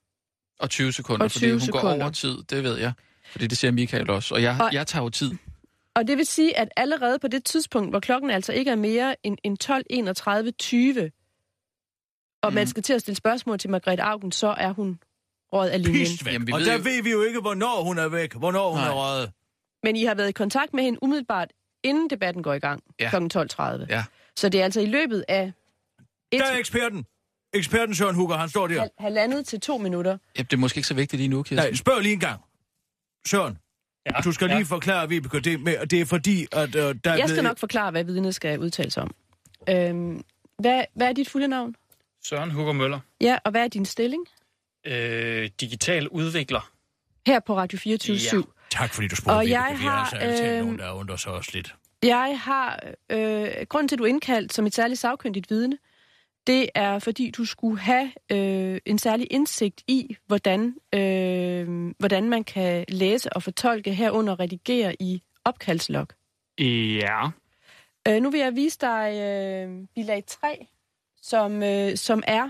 Speaker 5: Og 20 sekunder,
Speaker 6: Og 20
Speaker 5: fordi hun
Speaker 6: sekunder.
Speaker 5: går over tid, det ved jeg. Fordi det siger Michael også. Og jeg,
Speaker 6: og...
Speaker 5: jeg tager jo tid.
Speaker 6: Og det vil sige, at allerede på det tidspunkt, hvor klokken altså ikke er mere end, end 12.31.20, og mm. man
Speaker 5: Mhm.
Speaker 6: skal til at stille spørgsmål til Margrethe Augen, så er hun røget af linjen.
Speaker 4: Pist væk.
Speaker 5: Jamen,
Speaker 4: og
Speaker 5: ved
Speaker 4: der
Speaker 5: jo-
Speaker 4: ved vi jo ikke, hvornår hun er væk, hvornår hun
Speaker 5: Nej.
Speaker 4: er røget.
Speaker 6: Men I har været i kontakt med hende umiddelbart, inden debatten går i gang
Speaker 5: Ja.
Speaker 6: kl. 12.30.
Speaker 5: Ja.
Speaker 6: Så det er altså i løbet af et,
Speaker 4: Der er eksperten. Eksperten Søren Hugger, han står der.
Speaker 6: hal- halvandet til to minutter.
Speaker 5: Ja, det er måske ikke så vigtigt lige nu, Kirsten.
Speaker 4: Nej, spørg lige en gang. Søren,
Speaker 10: Ja,
Speaker 4: du skal lige forklare, Vibeke, det, med, det er fordi, at øh, der er
Speaker 6: Jeg skal
Speaker 4: blevet-
Speaker 6: nok forklare, hvad vidnet skal udtale sig om. Øhm, hvad, hvad er dit fulde navn?
Speaker 10: Søren Hugo Møller,
Speaker 6: Ja, og hvad er din stilling?
Speaker 10: øh, digital udvikler.
Speaker 6: Her på Radio 24
Speaker 10: Ja.
Speaker 4: Tak fordi du spurgte,
Speaker 6: Og jeg
Speaker 4: Vi er
Speaker 6: har,
Speaker 4: altså altid
Speaker 6: øh,
Speaker 4: nogen, der undrer sig også lidt.
Speaker 6: Jeg har... Øh, grunden til, at du er indkaldt som et særligt sagkyndigt vidne, det er, fordi du skulle have øh, en særlig indsigt i, hvordan, øh, hvordan man kan læse og fortolke herunder redigere i opkaldslog.
Speaker 10: Ja.
Speaker 6: Øh, nu vil jeg vise dig øh, bilag 3, som, øh, som er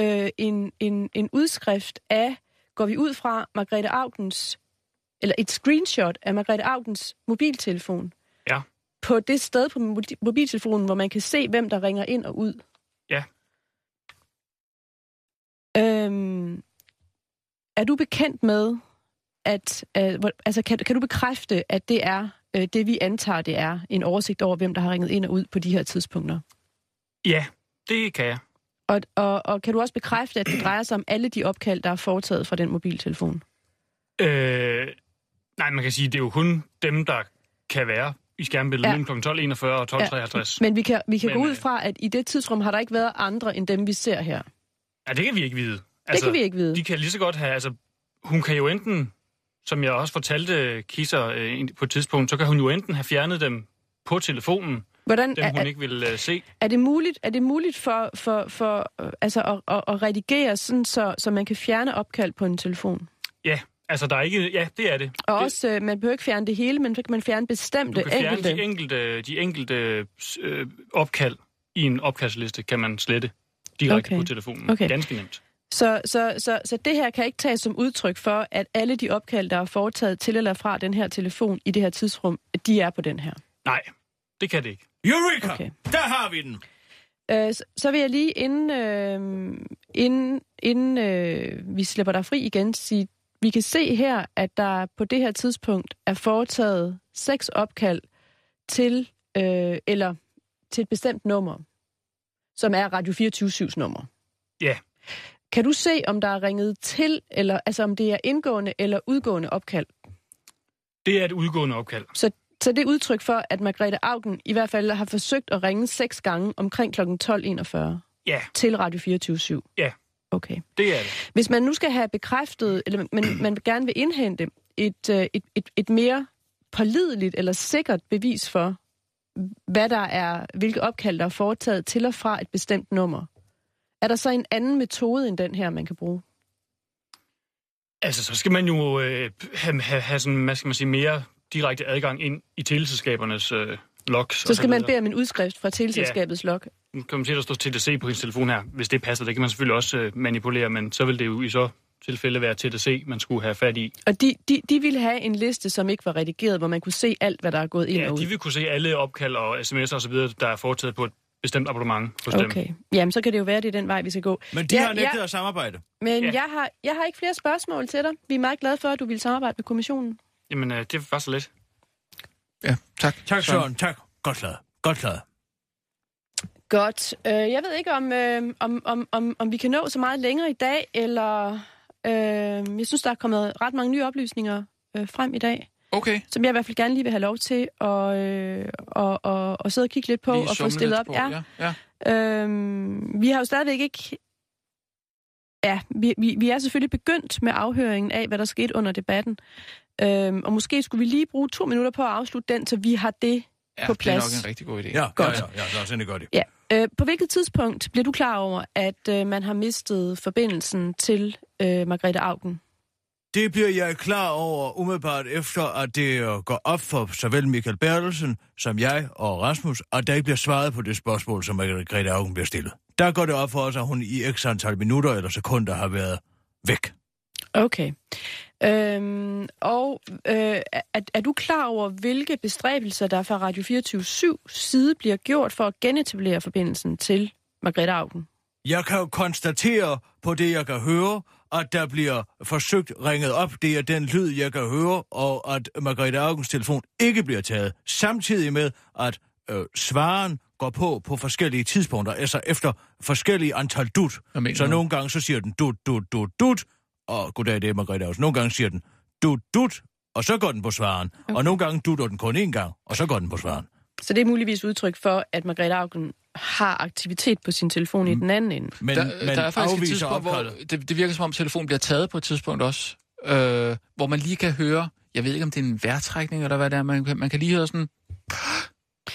Speaker 6: øh, en, en, en udskrift af, går vi ud fra, Margrethe Augens, eller et screenshot af Margrethe Augens mobiltelefon.
Speaker 10: Ja.
Speaker 6: På det sted på mo- mobiltelefonen, hvor man kan se, hvem der ringer ind og ud.
Speaker 10: Ja.
Speaker 6: Øhm, er du bekendt med, at, øh, altså kan, kan du bekræfte, at det er øh, det, vi antager, det er en oversigt over, hvem der har ringet ind og ud på de her tidspunkter?
Speaker 10: Ja, det kan jeg.
Speaker 6: Og, og, og kan du også bekræfte, at det drejer sig om alle de opkald, der er foretaget fra den mobiltelefon?
Speaker 10: Øh, nej, man kan sige, det er jo kun dem, der kan være i skærmbilledet
Speaker 6: Ja.
Speaker 10: ja. mellem kl. 12.41 og 12.53. Ja.
Speaker 6: Men vi kan, vi kan
Speaker 10: Men,
Speaker 6: gå ud
Speaker 10: øh,
Speaker 6: fra, at i det tidsrum har der ikke været andre end dem, vi ser her.
Speaker 10: ja, det kan vi ikke vide.
Speaker 6: Altså, det kan vi ikke vide.
Speaker 10: De kan lige så godt have, altså, hun kan jo enten, som jeg også fortalte Kisser øh, på et tidspunkt, så kan hun jo enten have fjernet dem på telefonen,
Speaker 6: Hvordan,
Speaker 10: dem hun
Speaker 6: er,
Speaker 10: ikke vil øh, se.
Speaker 6: er, det muligt, er det muligt for, for, for øh, altså at, at, at redigere, sådan, så, så man kan fjerne opkald på en telefon?
Speaker 10: Ja, altså der er ikke, ja, det er det.
Speaker 6: Og
Speaker 10: det,
Speaker 6: også, øh, man behøver ikke fjerne det hele, men så kan man fjerne bestemte
Speaker 10: du kan fjerne
Speaker 6: enkelte.
Speaker 10: de enkelte, de enkelte øh, opkald i en opkaldsliste, kan man slette direkte
Speaker 6: Okay.
Speaker 10: på telefonen.
Speaker 6: Okay.
Speaker 10: Ganske nemt.
Speaker 6: Så, så, så, så det her kan ikke tages som udtryk for, at alle de opkald, der er foretaget til eller fra den her telefon i det her tidsrum, de er på den her.
Speaker 10: Nej, det kan det ikke.
Speaker 4: Eureka!
Speaker 6: Okay.
Speaker 4: Der har vi den!
Speaker 6: Øh, så, så vil jeg lige, inden, øh, inden, inden øh, vi slipper dig fri igen, sige, vi kan se her, at der på det her tidspunkt er foretaget seks opkald til, øh, eller til et bestemt nummer, som er Radio 24-7's nummer.
Speaker 10: Ja.
Speaker 6: Kan du se, om der er ringet til, eller altså om det er indgående eller udgående opkald?
Speaker 10: Det er et udgående opkald.
Speaker 6: Så det er udtryk for, at Margrethe Augen i hvert fald har forsøgt at ringe seks gange omkring kl. 12.41
Speaker 10: Ja,
Speaker 6: til Radio 24
Speaker 10: ja,
Speaker 6: Okay.
Speaker 10: det er det.
Speaker 6: Hvis man nu skal have bekræftet, eller man, man gerne vil indhente et, øh, et, et, et mere pålideligt eller sikkert bevis for, hvad der er, hvilke opkald, der er foretaget til og fra et bestemt nummer, er der så en anden metode end den her, man kan bruge?
Speaker 10: Altså, så skal man jo øh, have, have, have sådan, hvad skal man sige, mere direkte adgang ind i teleselskabernes øh, logs.
Speaker 6: Så skal man bede om en udskrift fra teleselskabets log.
Speaker 10: Nu kan man se, der står TDC på hendes telefon her. Hvis det passer, det kan man selvfølgelig også øh, manipulere, men så vil det jo i så tilfælde være TDC, man skulle have fat i.
Speaker 6: Og de, de, de ville have en liste, som ikke var redigeret, hvor man kunne se alt, hvad der er gået ind
Speaker 10: Ja,
Speaker 6: og ud.
Speaker 10: de vil kunne se alle opkald og sms'er osv., der er foretaget på et bestemt abonnement hos dem.
Speaker 6: Okay. Jamen, så kan det jo være, at det er den vej, vi skal gå.
Speaker 4: Men de
Speaker 6: Ja,
Speaker 4: har nægtet
Speaker 6: ja.
Speaker 4: at samarbejde.
Speaker 6: Men
Speaker 10: Ja.
Speaker 6: jeg, har, jeg har ikke flere spørgsmål til dig. Vi er meget glade for, at du vil samarbejde med kommissionen.
Speaker 10: Jamen, øh, det var så lidt.
Speaker 5: Ja, tak.
Speaker 4: Tak, Søren. Tak. Godt klaret. Godt klaret.
Speaker 6: Godt. Øh, jeg ved ikke, om, øh, om, om, om, om vi kan nå så meget længere i dag, eller... Øh, jeg synes, der er kommet ret mange nye oplysninger øh, frem i dag,
Speaker 5: Okay.
Speaker 6: som jeg i hvert fald gerne lige vil have lov til at, øh, og, og, og sidde og kigge lidt på
Speaker 5: Lige
Speaker 6: og få stillet op.
Speaker 5: på, ja. ja.
Speaker 6: Øhm, vi har jo stadigvæk ikke... Ja, vi, vi, vi er selvfølgelig begyndt med afhøringen af, hvad der skete under debatten. Øhm, og måske skulle vi lige bruge to minutter på at afslutte den, så vi har det
Speaker 5: ja
Speaker 6: på
Speaker 5: det er nok
Speaker 6: plads.
Speaker 5: en rigtig god idé.
Speaker 4: Ja,
Speaker 6: Godt.
Speaker 4: ja, ja, ja, endelig gøre det.
Speaker 6: Ja. Øh, på hvilket tidspunkt bliver du klar over, at øh, man har mistet forbindelsen til øh, Margrethe Augen?
Speaker 4: Det bliver jeg klar over umiddelbart efter, at det øh, går op for såvel Michael Bertelsen som jeg og Rasmus, at der ikke bliver svaret på det spørgsmål, som Margrethe Augen bliver stillet. Der går det op for os, at hun i x antal minutter eller sekunder har været væk.
Speaker 6: Okay. Øhm, og øh, er, er du klar over, hvilke bestræbelser, der fra Radio 24 side bliver gjort for at genetablere forbindelsen til Margrethe Augen?
Speaker 4: Jeg kan jo konstatere på det, jeg kan høre, at der bliver forsøgt ringet op. Det er den lyd, jeg kan høre, og at Margrethe Augens telefon ikke bliver taget. Samtidig med, at øh, svaren går på på forskellige tidspunkter, altså efter forskellige antal dut. Så nogle gange så siger den dut, dut, dut, dut, og goddag, det er Margrethe Augen. Nogle gange siger den dut, dut, og så går den på svaren. Okay. Og nogle gange dutter den kun én gang, og så går den på svaren.
Speaker 6: Så det er muligvis udtryk for, at Margrethe Augen har aktivitet på sin telefon i den anden ende.
Speaker 4: Men,
Speaker 5: der,
Speaker 4: men
Speaker 5: der er faktisk et tidspunkt, hvor
Speaker 4: opkaldet.
Speaker 5: det, det virker som om telefonen bliver taget på et tidspunkt også, øh, hvor man lige kan høre, jeg ved ikke om det er en vejrtrækning eller hvad det er, man, man kan lige høre sådan,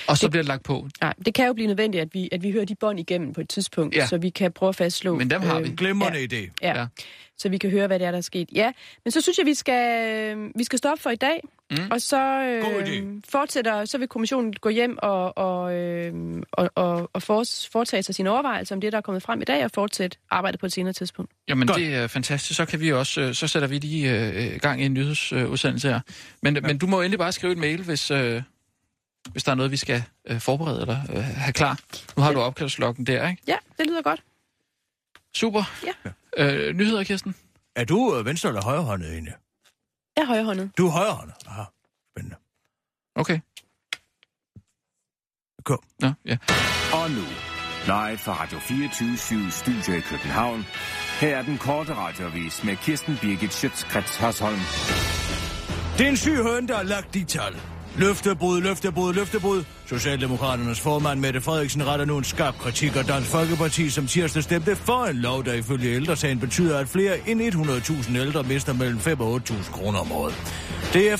Speaker 5: og så
Speaker 6: Det-
Speaker 5: bliver det lagt på.
Speaker 6: Nej, det kan jo blive nødvendigt, at vi, at vi hører de bånd igennem på et tidspunkt,
Speaker 5: Ja.
Speaker 6: så vi kan prøve at fastslå...
Speaker 5: Men dem har vi.
Speaker 4: Glimrende idé.
Speaker 6: Ja,
Speaker 5: Ja.
Speaker 6: så vi kan høre, hvad det er, der er sket. Ja, men så synes jeg, vi skal, vi skal stoppe for i dag,
Speaker 5: Mm.
Speaker 6: og så øh, fortsætter, så vil kommissionen gå hjem og, og, øh, og, og, og for, foretage sig sine overvejelser om det, der er kommet frem i dag, og fortsætte arbejdet på et senere tidspunkt.
Speaker 5: Jamen,
Speaker 4: Godt.
Speaker 5: det er fantastisk. Så kan vi også, øh, så sætter vi lige øh, gang i en nyhedsudsendelse her. Men, ja. men du må endelig bare skrive et mail, hvis, øh, hvis der er noget, vi skal øh, forberede eller øh, have klar. Nu har du opkaldslokken der, ikke?
Speaker 6: Ja, det lyder godt.
Speaker 5: Super.
Speaker 6: Ja.
Speaker 5: Øh, nyheder, Kirsten?
Speaker 4: Er du øh, venstre eller højrehåndet egentlig?
Speaker 6: Jeg er højrehåndet.
Speaker 4: Du er højrehåndet. Aha, spændende.
Speaker 5: Okay.
Speaker 4: Kom.
Speaker 5: Nå, ja.
Speaker 8: Og nu, live fra Radio 24 Studio i København. Her er den korte radiovis med Kirsten Birgit Schøtzgrads Hasholm.
Speaker 4: Det er en syg høn, der har lagt de tal. Løftebrud, løftebrud, løftebrud. Socialdemokraternes formand Mette Frederiksen retter nu en skarp kritik af Dansk Folkeparti, som tirsdag stemte for en lov, der ifølge ældresagen betyder, at flere end 100.000 ældre mister mellem 5 og 8.000 kroner om året. Det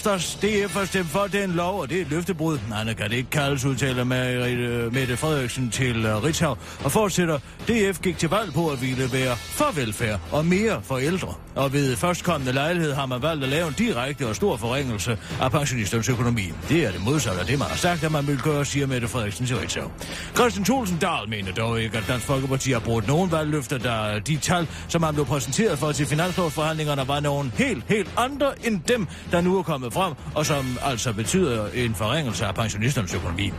Speaker 4: DF har stemt for den lov, og det er et løftebrud. Nej, kan det ikke kaldes, udtaler øh, Mette Frederiksen til uh, Ritzau, og fortsætter, DF gik til valg på at ville være for velfærd og mere for ældre. Og ved førstkommende lejlighed har man valgt at lave en direkte og stor forringelse af pensionisternes økonomi. Det er det modsatte af det, man har sagt, at man vil gøre, siger Mette Frederiksen til Ritzau. Christian Thulsen Dahl mener dog ikke, at Dansk Folkeparti har brugt nogen valgløfter, der de tal, som han blev præsenteret for til finanslovsforhandlingerne, var nogen helt, helt andre end dem, der nu er kommet frem, og som altså betyder en forringelse af pensionisternes økonomi.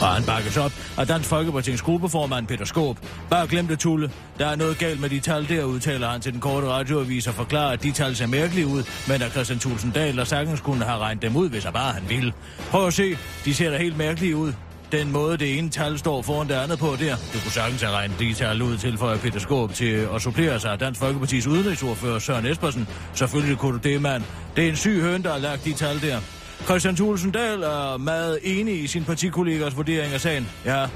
Speaker 4: Og han bakkes op af Dansk Folkepartiets gruppeformand Peter Skåb. Bare glem det, Tulle. Der er noget galt med de tal der, udtaler han til den korte radioavis og forklarer, at de tal ser mærkelige ud, men at Christian Tulsendal og sagtens kunne have regnet dem ud, hvis han bare han ville. Prøv at se, de ser da helt mærkelige ud. Den måde, det ene tal står foran det andet på der. Du kunne sagtens have regnet de tal ud til Peter Skåb til at supplere sig af Dansk Folkepartis udenrigsordfører Søren Espersen. Selvfølgelig kunne du det, mand. Det er en syg høn, der har lagt de tal der. Christian Thulesen Dahl er meget enig i sin partikollegers vurdering af sagen. Ja,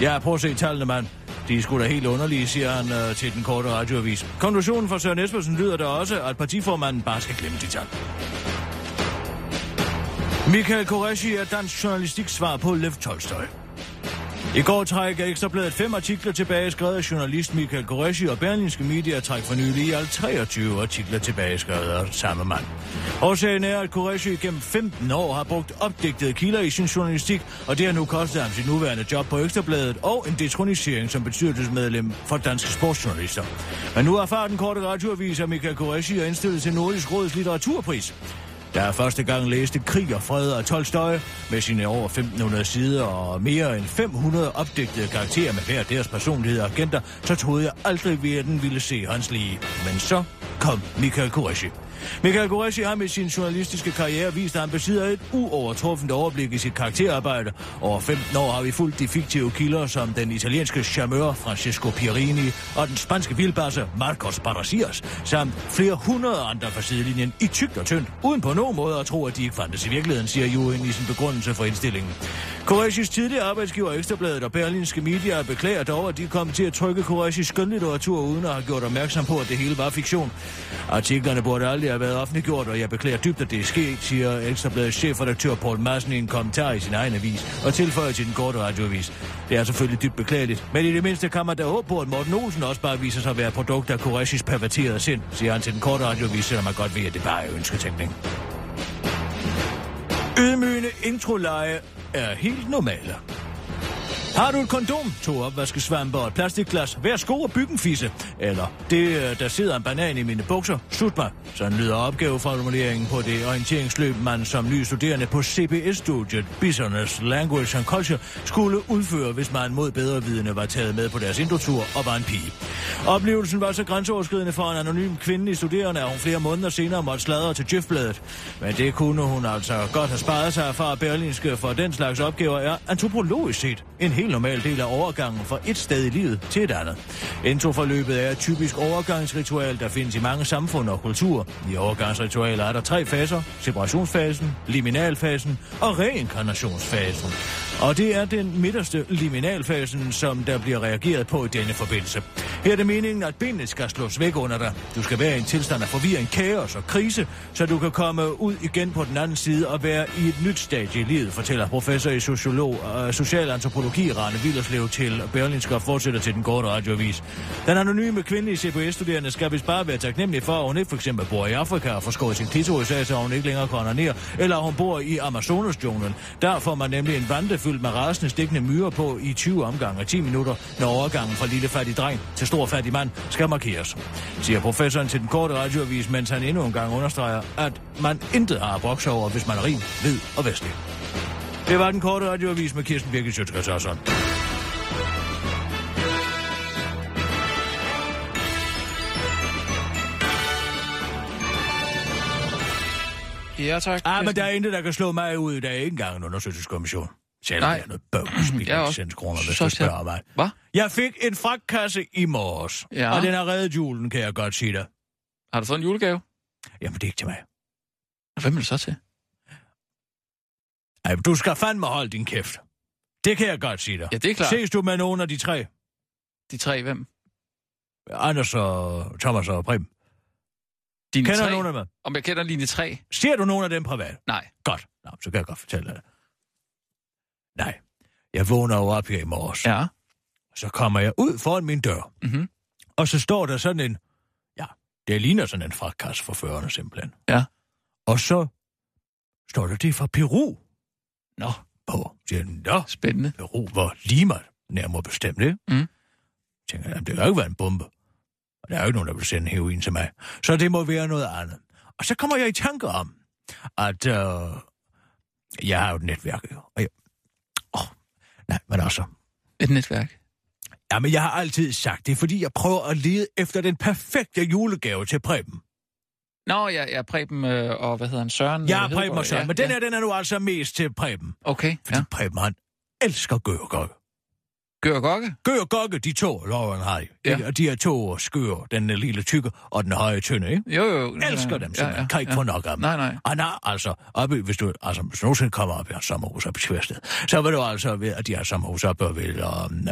Speaker 4: ja, prøv at se tallene, mand. De er sgu da helt underlige, siger han øh, til den korte radioavis. Konklusionen for Søren Espersen lyder da også, at partiformanden bare skal glemme de tal. Michael Koreshi er dansk journalistik svar på Lev Tolstoy. I går trækker Ekstrabladet fem artikler tilbage, skrevet af journalist Michael Koreshi og Berlinske Media træk for nylig i alt 23 artikler tilbage, skrevet af samme mand. Årsagen er, at Koreshi gennem 15 år har brugt opdigtede kilder i sin journalistik, og det har nu kostet ham sit nuværende job på Ekstrabladet og en detronisering som bestyrelsesmedlem for danske sportsjournalister. Men nu har den korte radioavis, at Michael Koreshi er indstillet til Nordisk Råds litteraturpris. Der jeg første gang læste Krig og Fred af Tolstoy med sine over 1500 sider og mere end 500 opdigtede karakterer med hver deres personlighed og agenter, så troede jeg aldrig, at den ville se hans lige. Men så kom Michael Koreshi. Michael Goreshi har med sin journalistiske karriere vist, at han besidder et uovertruffent overblik i sit karakterarbejde. Over 15 år har vi fulgt de fiktive kilder som den italienske charmeur Francesco Pierini og den spanske vildbasse Marcos Barasias, samt flere hundrede andre fra sidelinjen i tygt og tyndt, uden på nogen måde at tro, at de ikke fandtes i virkeligheden, siger Juen i sin begrundelse for indstillingen. Koreshis tidligere arbejdsgiver Ekstrabladet og Berlinske Media beklager dog, at de kom til at trykke Koreshis skønlitteratur uden at have gjort opmærksom på, at det hele var fiktion. Artiklerne burde aldrig have været offentliggjort, og jeg beklager dybt, at det er sket, siger Ekstrabladets chefredaktør Paul Madsen i en kommentar i sin egen avis, og tilføjer til den korte radioavis. Det er selvfølgelig dybt beklageligt, men i det mindste kan man da håbe på, at Morten Olsen også bare viser sig at være produkt af Koreshis perverterede sind, siger han til den korte radioavis, selvom man godt ved, at det bare er ønsketænkning. Ydmygende introleje er helt normale. Har du et kondom, to opvaskesvampe og et plastikglas, værsgo og byg en fisse. Eller, det, øh, der sidder en banan i mine bukser, slut mig. Sådan lyder opgaveformuleringen på det orienteringsløb, man som ny studerende på CBS-studiet Business Language and Culture skulle udføre, hvis man mod bedre vidende var taget med på deres indotur og var en pige. Oplevelsen var så grænseoverskridende for en anonym kvindelig studerende, at hun flere måneder senere måtte sladre til Jeffbladet. Men det kunne hun altså godt have sparet sig fra Berlinske, for den slags opgaver er antropologisk set en helt normal del af overgangen fra et sted i livet til et andet. Introforløbet er et typisk overgangsritual, der findes i mange samfund og kulturer. I overgangsritualer er der tre faser. Separationsfasen, liminalfasen og reinkarnationsfasen. Og det er den midterste liminalfasen, som der bliver reageret på i denne forbindelse. Her er det meningen, at benene skal slås væk under dig. Du skal være i en tilstand af forvirring, kaos og krise, så du kan komme ud igen på den anden side og være i et nyt stadie i livet, fortæller professor i sociolog, og socialantropologi, Rane Villerslev til Berlinske og fortsætter til den korte radioavis. Den anonyme kvindelige CBS-studerende skal vist bare være taknemmelig for, at hun ikke for eksempel bor i Afrika og får skåret sin klitoris af, så hun ikke længere kan ned, eller hun bor i Amazonas-junglen. Der får man nemlig en vandefyldt fyldt med rasende stikkende myrer på i 20 omgange 10 minutter, når overgangen fra lille fattig dreng til stor fattig mand skal markeres. Siger professoren til den korte radioavis, mens han endnu en gang understreger, at man intet har at over, hvis man er rig, hvid og vestlig. Det var den korte radioavis med Kirsten Birgit Sjøtskrets
Speaker 5: Ja, tak.
Speaker 4: Ah, men der er intet, der kan slå mig ud. Der er ikke engang en undersøgelseskommission. Selvom Nej. det er noget bøv, [CLEARS THROAT] spild kroner, hvis du spørger mig.
Speaker 5: Hvad?
Speaker 4: Jeg fik en fragtkasse i morges, ja. og den har reddet julen, kan jeg godt sige dig.
Speaker 5: Har du fået en julegave?
Speaker 4: Jamen, det er ikke til mig.
Speaker 5: Hvem er det så til?
Speaker 4: Ej, du skal fandme holde din kæft. Det kan jeg godt sige dig.
Speaker 5: Ja, det er klart.
Speaker 4: Ses du med nogen af de tre?
Speaker 5: De tre hvem?
Speaker 4: Anders og Thomas og Prim.
Speaker 5: Dine
Speaker 4: kender
Speaker 5: tre?
Speaker 4: nogen af dem?
Speaker 5: Om jeg kender linje tre?
Speaker 4: Ser du nogen af dem privat?
Speaker 5: Nej.
Speaker 4: Godt. Nå, så kan jeg godt fortælle dig. Nej. Jeg vågner jo op her i morges.
Speaker 5: Ja.
Speaker 4: Så kommer jeg ud foran min dør.
Speaker 5: Mm-hmm.
Speaker 4: Og så står der sådan en... Ja, det ligner sådan en fragtkasse for førerne simpelthen.
Speaker 5: Ja.
Speaker 4: Og så står der det fra Peru.
Speaker 5: Nå.
Speaker 4: På. Siger Nå.
Speaker 5: Spændende.
Speaker 4: Peru var Lima nærmere bestemt, ikke?
Speaker 5: Mm.
Speaker 4: tænker, jamen, det kan jo ikke være en bombe. Og der er jo ikke nogen, der vil sende heroin til mig. Så det må være noget andet. Og så kommer jeg i tanke om, at øh, jeg har jo et netværk. Og jeg, nej, men altså...
Speaker 5: Et netværk?
Speaker 4: Ja, men jeg har altid sagt det, fordi jeg prøver at lede efter den perfekte julegave til Preben.
Speaker 5: Nå, ja, ja Preben øh, og hvad hedder han, Søren?
Speaker 4: Ja, Preben og Søren, ja, men den ja. her, den er nu altså mest til Preben.
Speaker 5: Okay,
Speaker 4: Fordi
Speaker 5: ja.
Speaker 4: Preben, han elsker gøgegøg.
Speaker 5: Gør og gokke?
Speaker 4: Gør og gokke, de to han har.
Speaker 5: Ja.
Speaker 4: De her to skør, den lille tykke og den høje tynde, ikke?
Speaker 5: Jo, jo.
Speaker 4: Elsker dem simpelthen. Ja, ja, kan ikke
Speaker 5: ja.
Speaker 4: få nok af dem.
Speaker 5: Nej, nej.
Speaker 4: Og nej, altså, oppe, hvis du, altså, hvis nogensinde kommer op i et sommerhus op i Tværsted, så vil du altså ved, at de har sommerhus oppe ved um,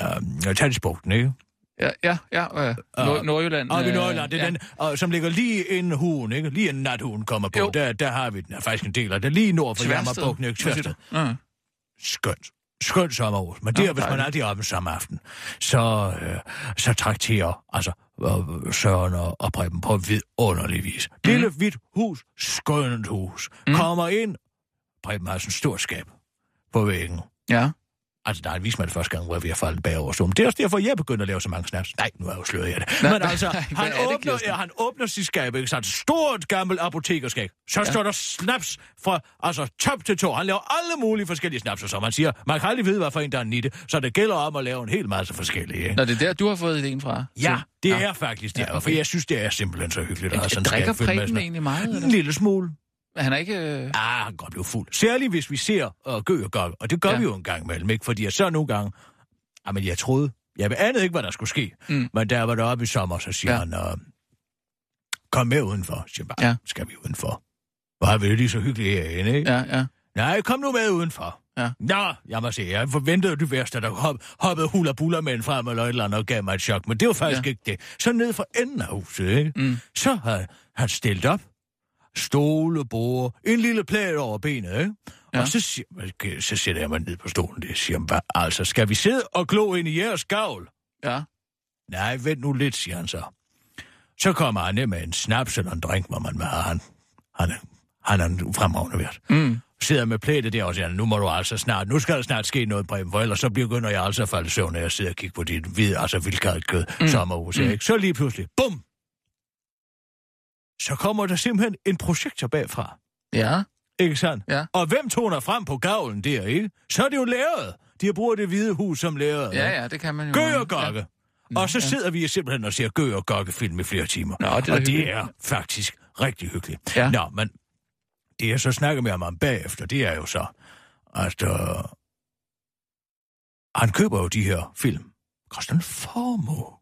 Speaker 4: uh, Tandsbugten, ikke?
Speaker 5: Ja, ja, ja. Øh, Nord- Nordjylland.
Speaker 4: Oppe i
Speaker 5: øh,
Speaker 4: Nordjylland, det er
Speaker 5: ja.
Speaker 4: den, og, som ligger lige inden huen, ikke? Lige inden nathuen kommer på.
Speaker 5: Jo.
Speaker 4: Der, der har vi den faktisk en del af det. Lige nord for. Jammerbugten, ikke? Tværsted.
Speaker 5: Ja.
Speaker 4: skønt. Skønt sommerhus. Men det er, hvis man
Speaker 5: dejligt.
Speaker 4: er deroppe samme aften, så, øh, så trakterer altså øh, Søren og, og Preben på vidunderlig vis. Mm. Lille hvidt hus, skønt hus. Mm. Kommer ind, Preben har sådan en stor skab på væggen.
Speaker 5: Ja.
Speaker 4: Altså, der er en vismand første gang, hvor vi har faldet bagover stolen. Det er også derfor, jeg begynder at lave så mange snaps. Nej, nu er jeg jo sløret jeg det.
Speaker 5: Nej,
Speaker 4: Men altså,
Speaker 5: hvad
Speaker 4: han
Speaker 5: det,
Speaker 4: åbner,
Speaker 5: Kirsten?
Speaker 4: ja, han åbner sit skab, ikke sandt? Stort gammelt apotekerskab. Så ja. står der snaps fra, altså top til to. Han laver alle mulige forskellige snaps, og som han siger, man kan aldrig vide, hvad for en, der er nitte. Så det gælder om at lave en hel masse forskellige, ikke?
Speaker 5: Nå, det er der, du har fået ideen fra?
Speaker 4: Ja, det
Speaker 5: Ja.
Speaker 4: er faktisk det,
Speaker 5: Ja, okay.
Speaker 4: for jeg synes, det er simpelthen så hyggeligt at have sådan en
Speaker 5: Drikker
Speaker 4: sådan-
Speaker 5: egentlig meget, eller?
Speaker 4: En lille smule.
Speaker 5: Han er ikke... Øh...
Speaker 4: Ah, han kan blive fuld. Særligt hvis vi ser uh, Gø og Gok, og det gør
Speaker 5: Ja.
Speaker 4: vi jo en gang imellem, ikke? Fordi jeg så nogle gange, ah, men jeg troede, jeg anede ikke, hvad der skulle ske,
Speaker 5: Mm.
Speaker 4: men der var der oppe i sommer, så siger
Speaker 5: Ja.
Speaker 4: han, uh, kom med udenfor. Siger jeg bare,
Speaker 5: Ja.
Speaker 4: skal vi udenfor? Hvor har vi lige så hyggeligt herinde, ikke?
Speaker 5: Ja, ja.
Speaker 4: Nej, kom nu med udenfor.
Speaker 5: Ja.
Speaker 4: Nå, jeg må sige, jeg forventede det værste, der hop, hoppede hula buller med en frem eller et eller andet og gav mig et chok, men det var faktisk
Speaker 5: Ja.
Speaker 4: ja. ikke det. Så ned for enden af huset, ikke?
Speaker 5: Mm.
Speaker 4: Så har han stillet op, stole, bord, en lille plæt over benet, ikke?
Speaker 5: Ja.
Speaker 4: Og så, siger, okay, så sætter jeg mig ned på stolen, det siger bare, altså, skal vi sidde og glo ind i jeres gavl?
Speaker 5: Ja.
Speaker 4: Nej, vent nu lidt, siger han så. Så kommer han ned med en snaps eller en drink, hvor man have han. Han er, han er en fremragende vært.
Speaker 5: Mm.
Speaker 4: Sidder med plætet der og siger, nu må du altså snart, nu skal der snart ske noget, Preben, for ellers så begynder jeg altså at falde søvn, når jeg sidder og kigger på dit hvide, altså vildgart kød,
Speaker 5: Mm.
Speaker 4: mm. sommerhus,
Speaker 5: Mm.
Speaker 4: mm. ikke? Så lige pludselig, bum! Så kommer der simpelthen en projektor bagfra.
Speaker 5: Ja.
Speaker 4: Ikke sandt?
Speaker 5: Ja.
Speaker 4: Og hvem toner frem på gavlen der, ikke? Så er det jo lærret. De har brugt det hvide hus som lærret.
Speaker 5: Ja, ja, det kan man jo.
Speaker 4: Gø og gokke.
Speaker 5: Ja.
Speaker 4: Ja. Og så
Speaker 5: ja.
Speaker 4: sidder vi simpelthen og ser Gø og gokke film i flere timer.
Speaker 5: Nå, det er
Speaker 4: og
Speaker 5: hyggeligt.
Speaker 4: det er faktisk rigtig hyggeligt.
Speaker 5: Ja.
Speaker 4: Nå, men det jeg så snakker med ham om bagefter, det er jo så, at øh, han køber jo de her film. Koster en formue.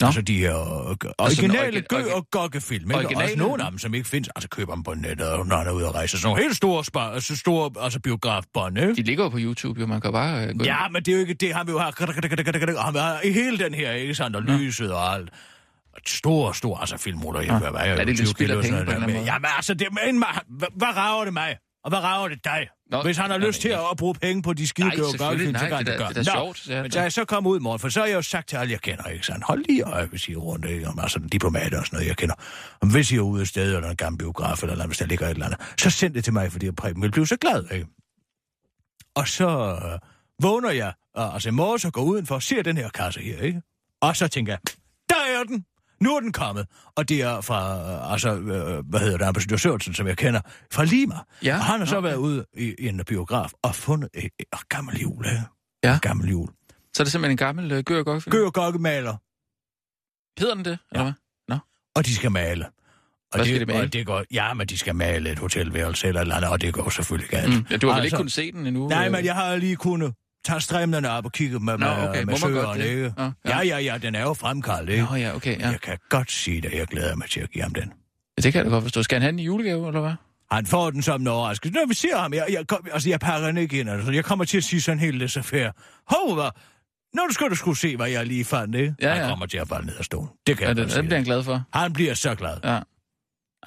Speaker 5: Nå.
Speaker 4: Altså de her øh, originale
Speaker 5: origi-
Speaker 4: Gø
Speaker 5: origi-
Speaker 4: og gokke-film. Ikke? Og
Speaker 5: originale?
Speaker 4: også nogle af dem, som ikke findes. Altså køber dem på nettet, når han er ude at rejse. Sådan nogle helt store, spar, altså store altså biografbånd, ikke?
Speaker 5: De ligger jo på YouTube, jo. Man kan bare øh, gå ind.
Speaker 4: Ja, men det er jo ikke det. Han vil jo have... Han vil have hele den her, ikke sandt? Og lyset og alt. Stor, stor, altså filmruller. Jeg
Speaker 5: Nå.
Speaker 4: kan være, jeg
Speaker 5: Ja, det er lidt spild af penge på en eller anden måde.
Speaker 4: Jamen altså, det, men, hvad, hvad rager det mig? Og hvad rager det dig?
Speaker 5: Nå,
Speaker 4: Hvis han har
Speaker 5: nej,
Speaker 4: lyst til
Speaker 5: nej.
Speaker 4: at bruge penge på de skide gører
Speaker 5: selvfølgelig,
Speaker 4: så kan
Speaker 5: det er
Speaker 4: det gøre.
Speaker 5: det er
Speaker 4: Nå,
Speaker 5: sjovt, ja.
Speaker 4: Men så jeg så kommet ud i morgen, for så har jeg jo sagt til alle, jeg kender, ikke sandt? Hold lige øje, hvis I er rundt, ikke? Om, altså diplomater og sådan noget, jeg kender. Om hvis I er ude et sted, eller en gammel biograf, eller hvis der ligger et eller andet, så send det til mig, fordi Preben vil blive så glad, ikke? Og så øh, vågner jeg, øh, altså i morgen, så går udenfor og ser den her kasse her, ikke? Og så tænker jeg, der er den! Nu er den kommet. Og det er fra, øh, altså, øh, hvad hedder det, ambassadør Sørensen, som jeg kender, fra Lima.
Speaker 5: Ja,
Speaker 4: Og han har så
Speaker 5: nå,
Speaker 4: været ude i, i en biograf og fundet et, et, et gammel jul, ikke?
Speaker 5: Ja.
Speaker 4: Et gammel jul.
Speaker 5: Så er det simpelthen en gammel øh, Gø og gokke.
Speaker 4: Gør og gokkemaler,
Speaker 5: Hedder den det, eller hvad?
Speaker 4: og de skal male. Og
Speaker 5: Hvad skal de male?
Speaker 4: Og det går, ja, men de skal male et hotelværelse eller et eller andet, og det går selvfølgelig galt.
Speaker 5: Mm. Ja, du har vel
Speaker 4: Altså,
Speaker 5: ikke kunnet se den endnu?
Speaker 4: Nej,
Speaker 5: øh?
Speaker 4: men jeg har lige kunnet tage stræmnerne op og kigge med,
Speaker 5: Nå,
Speaker 4: med,
Speaker 5: okay.
Speaker 4: med
Speaker 5: godt
Speaker 4: søgeren, ikke?
Speaker 5: Ja.
Speaker 4: Ja, ja, ja, den er jo fremkaldt, ikke?
Speaker 5: Nå, ja, okay, ja.
Speaker 4: Jeg kan godt sige det, jeg glæder mig til at give ham den.
Speaker 5: ja. Det kan jeg godt forstå. Skal han have den i julegave, eller hvad?
Speaker 4: Han får den som en overraskelse. Når vi ser ham, jeg, jeg, kom, altså, jeg pakker den ikke ind. Altså, jeg kommer til at sige sådan helt lidt affære. Hov, hvad? Nå, du skal du skulle se, hvad jeg lige fandt, ikke?
Speaker 5: Ja,
Speaker 4: Han
Speaker 5: ja.
Speaker 4: kommer til at falde ned af stolen. Det kan
Speaker 5: Ja,
Speaker 4: jeg
Speaker 5: det, det bliver han glad for.
Speaker 4: Han bliver så glad.
Speaker 5: Ja.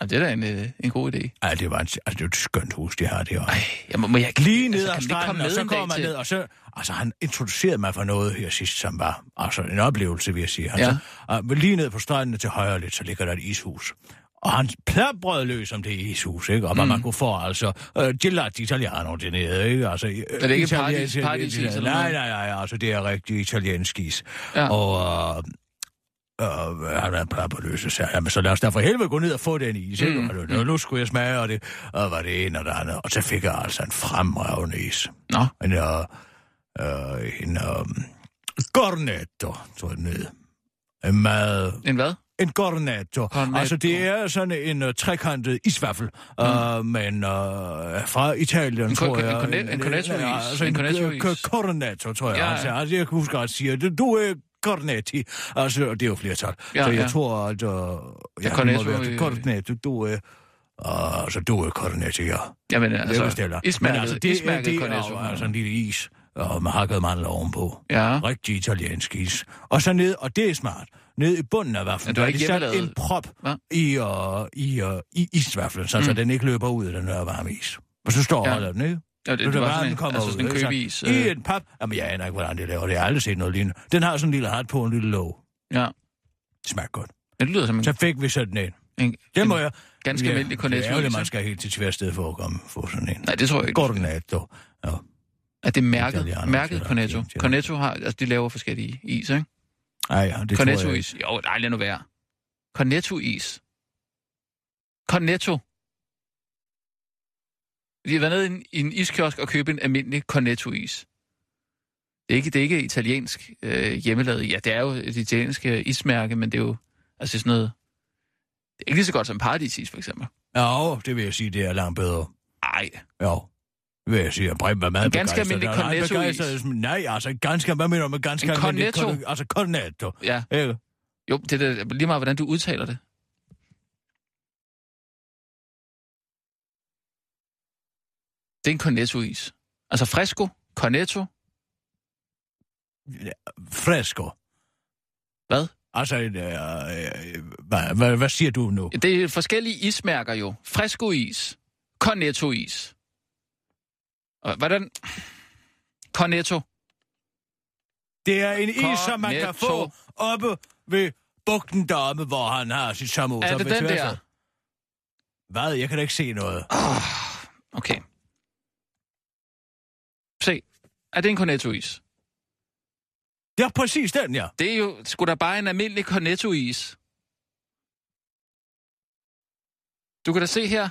Speaker 5: Ja det er da en, øh, en god idé.
Speaker 4: Ja, det var en, altså, det er et skønt hus, de har det her.
Speaker 5: Ej, jeg må, må jeg,
Speaker 4: Lige ned
Speaker 5: altså,
Speaker 4: ad stranden, og så kommer man
Speaker 5: til-
Speaker 4: ned, og så... Altså, han introducerede mig for noget her sidst, som var altså, en oplevelse, vil jeg sige. Han
Speaker 5: Ja.
Speaker 4: så, uh, lige ned på stranden til højre lidt, så ligger der et ishus. Og han plapbrød løs om det ishus, ikke? Og
Speaker 5: Mm.
Speaker 4: man kunne få, altså... Uh, Gelato Italiano dernede, ikke? Altså,
Speaker 5: Er det ikke paradis- paradisis eller
Speaker 4: Nej, nej, nej, altså, det er rigtig italiensk is.
Speaker 5: Ja.
Speaker 4: Og... Uh, og han er plapperløs, og sagde, jamen, så lad os da for helvede gå ned og få den is, ikke?
Speaker 5: Mm,
Speaker 4: Og nu, nu skulle jeg smage, og det og var det ene og det andet. Og så fik jeg altså en fremragende is.
Speaker 5: Nå,
Speaker 4: En, uh, uh, en um, cornetto, tror jeg den hed. En mad,
Speaker 5: en hvad?
Speaker 4: En cornetto.
Speaker 5: Cornetto.
Speaker 4: Altså, det er sådan en uh, trekantet isvaffel, mm. uh, men uh, fra Italien,
Speaker 5: En
Speaker 4: tror
Speaker 5: co- en
Speaker 4: jeg.
Speaker 5: corne- en cornetto-is.
Speaker 4: Altså
Speaker 5: En
Speaker 4: en
Speaker 5: cornetto-is.
Speaker 4: cornetto, tror jeg
Speaker 5: Ja,
Speaker 4: altså, altså, jeg kan huske godt sige, at du er cornetti. Altså, det er jo flertal.
Speaker 5: Ja,
Speaker 4: så jeg
Speaker 5: ja.
Speaker 4: tror, at... Uh, ja, det
Speaker 5: cornetto,
Speaker 4: må være
Speaker 5: øh,
Speaker 4: cornetto. Du er... Uh, altså, du er cornetti, ja.
Speaker 5: Jamen,
Speaker 4: Det
Speaker 5: altså,
Speaker 4: bestiller.
Speaker 5: ismærket,
Speaker 4: Men altså, det,
Speaker 5: ismærket
Speaker 4: det er
Speaker 5: cornetto.
Speaker 4: jo altså en lille is, og med hakket mandler ovenpå.
Speaker 5: Ja.
Speaker 4: Rigtig italiensk is. Og så ned, og det er smart, ned i bunden af vaflen,
Speaker 5: Ja,
Speaker 4: der er de sat en prop
Speaker 5: Hva?
Speaker 4: i, uh, i, uh, i isvaflen, så, mm. så den ikke løber ud af den der varme is. Og så står
Speaker 5: Ja.
Speaker 4: ja. holder den, ikke?
Speaker 5: Ja, det, det
Speaker 4: da
Speaker 5: var sådan en,
Speaker 4: kommer
Speaker 5: altså sådan en købeis.
Speaker 4: Så I
Speaker 5: Øh,
Speaker 4: en pap. Jamen, jeg aner ikke, hvordan det laver det. Jeg har aldrig set noget lignende. Den har sådan en lille hat på, en lille låg.
Speaker 5: ja,
Speaker 4: Det smager godt.
Speaker 5: det lyder som en,
Speaker 4: Så fik vi sådan en.
Speaker 5: en,
Speaker 4: Det må
Speaker 5: en
Speaker 4: jeg...
Speaker 5: ganske almindelig
Speaker 4: Det er jo
Speaker 5: cornetto.
Speaker 4: det, man skal helt til tværsted for at komme få sådan en.
Speaker 5: Nej, det tror jeg ikke.
Speaker 4: Cornetto. Ja.
Speaker 5: Er det mærket? Mærket
Speaker 4: til-
Speaker 5: Cornetto. Cornetto har, altså de laver forskellige is, ikke?
Speaker 4: Ej, ja, det tror jeg.
Speaker 5: Cornetto-is. Jo, nej, lad nu være. Cornetto-is. Cornetto. Vi har været nede i en, i en iskiosk og købe en almindelig Cornetto-is. Det er ikke, det er ikke italiensk øh, hjemmelavet. Ja, det er jo et italiensk øh, ismærke, men det er jo altså sådan noget... Det er ikke lige så godt som Paradisis, for eksempel.
Speaker 4: Ja, det vil jeg sige, det er langt bedre.
Speaker 5: Nej,
Speaker 4: Ja. Det vil jeg sige, at Brem var meget
Speaker 5: ganske almindelig
Speaker 4: begejstret. Nej, altså ganske, hvad mener du med ganske
Speaker 5: En
Speaker 4: almindelig
Speaker 5: cornetto.
Speaker 4: corne- Altså cornetto.
Speaker 5: ja.
Speaker 4: Ikke?
Speaker 5: Jo, det er da lige meget, hvordan du udtaler det. Det er en cornetto-is. Altså fresco, cornetto.
Speaker 4: Fresco.
Speaker 5: Hvad?
Speaker 4: Altså, øh, øh, hvad, hvad, hvad siger du nu?
Speaker 5: Det er forskellige ismærker jo. Fresco-is, cornetto-is. Og hvordan? Cornetto.
Speaker 4: Det er en is, som man kan få oppe ved bugten deroppe, hvor han har sit sommerhus.
Speaker 5: Er det den der?
Speaker 4: Hvad? Jeg kan da ikke se noget.
Speaker 5: Okay. Se. Er det en cornetto-is?
Speaker 4: Er præcis den, ja.
Speaker 5: Det er jo sgu da bare en almindelig cornetto-is. Du kan da se her.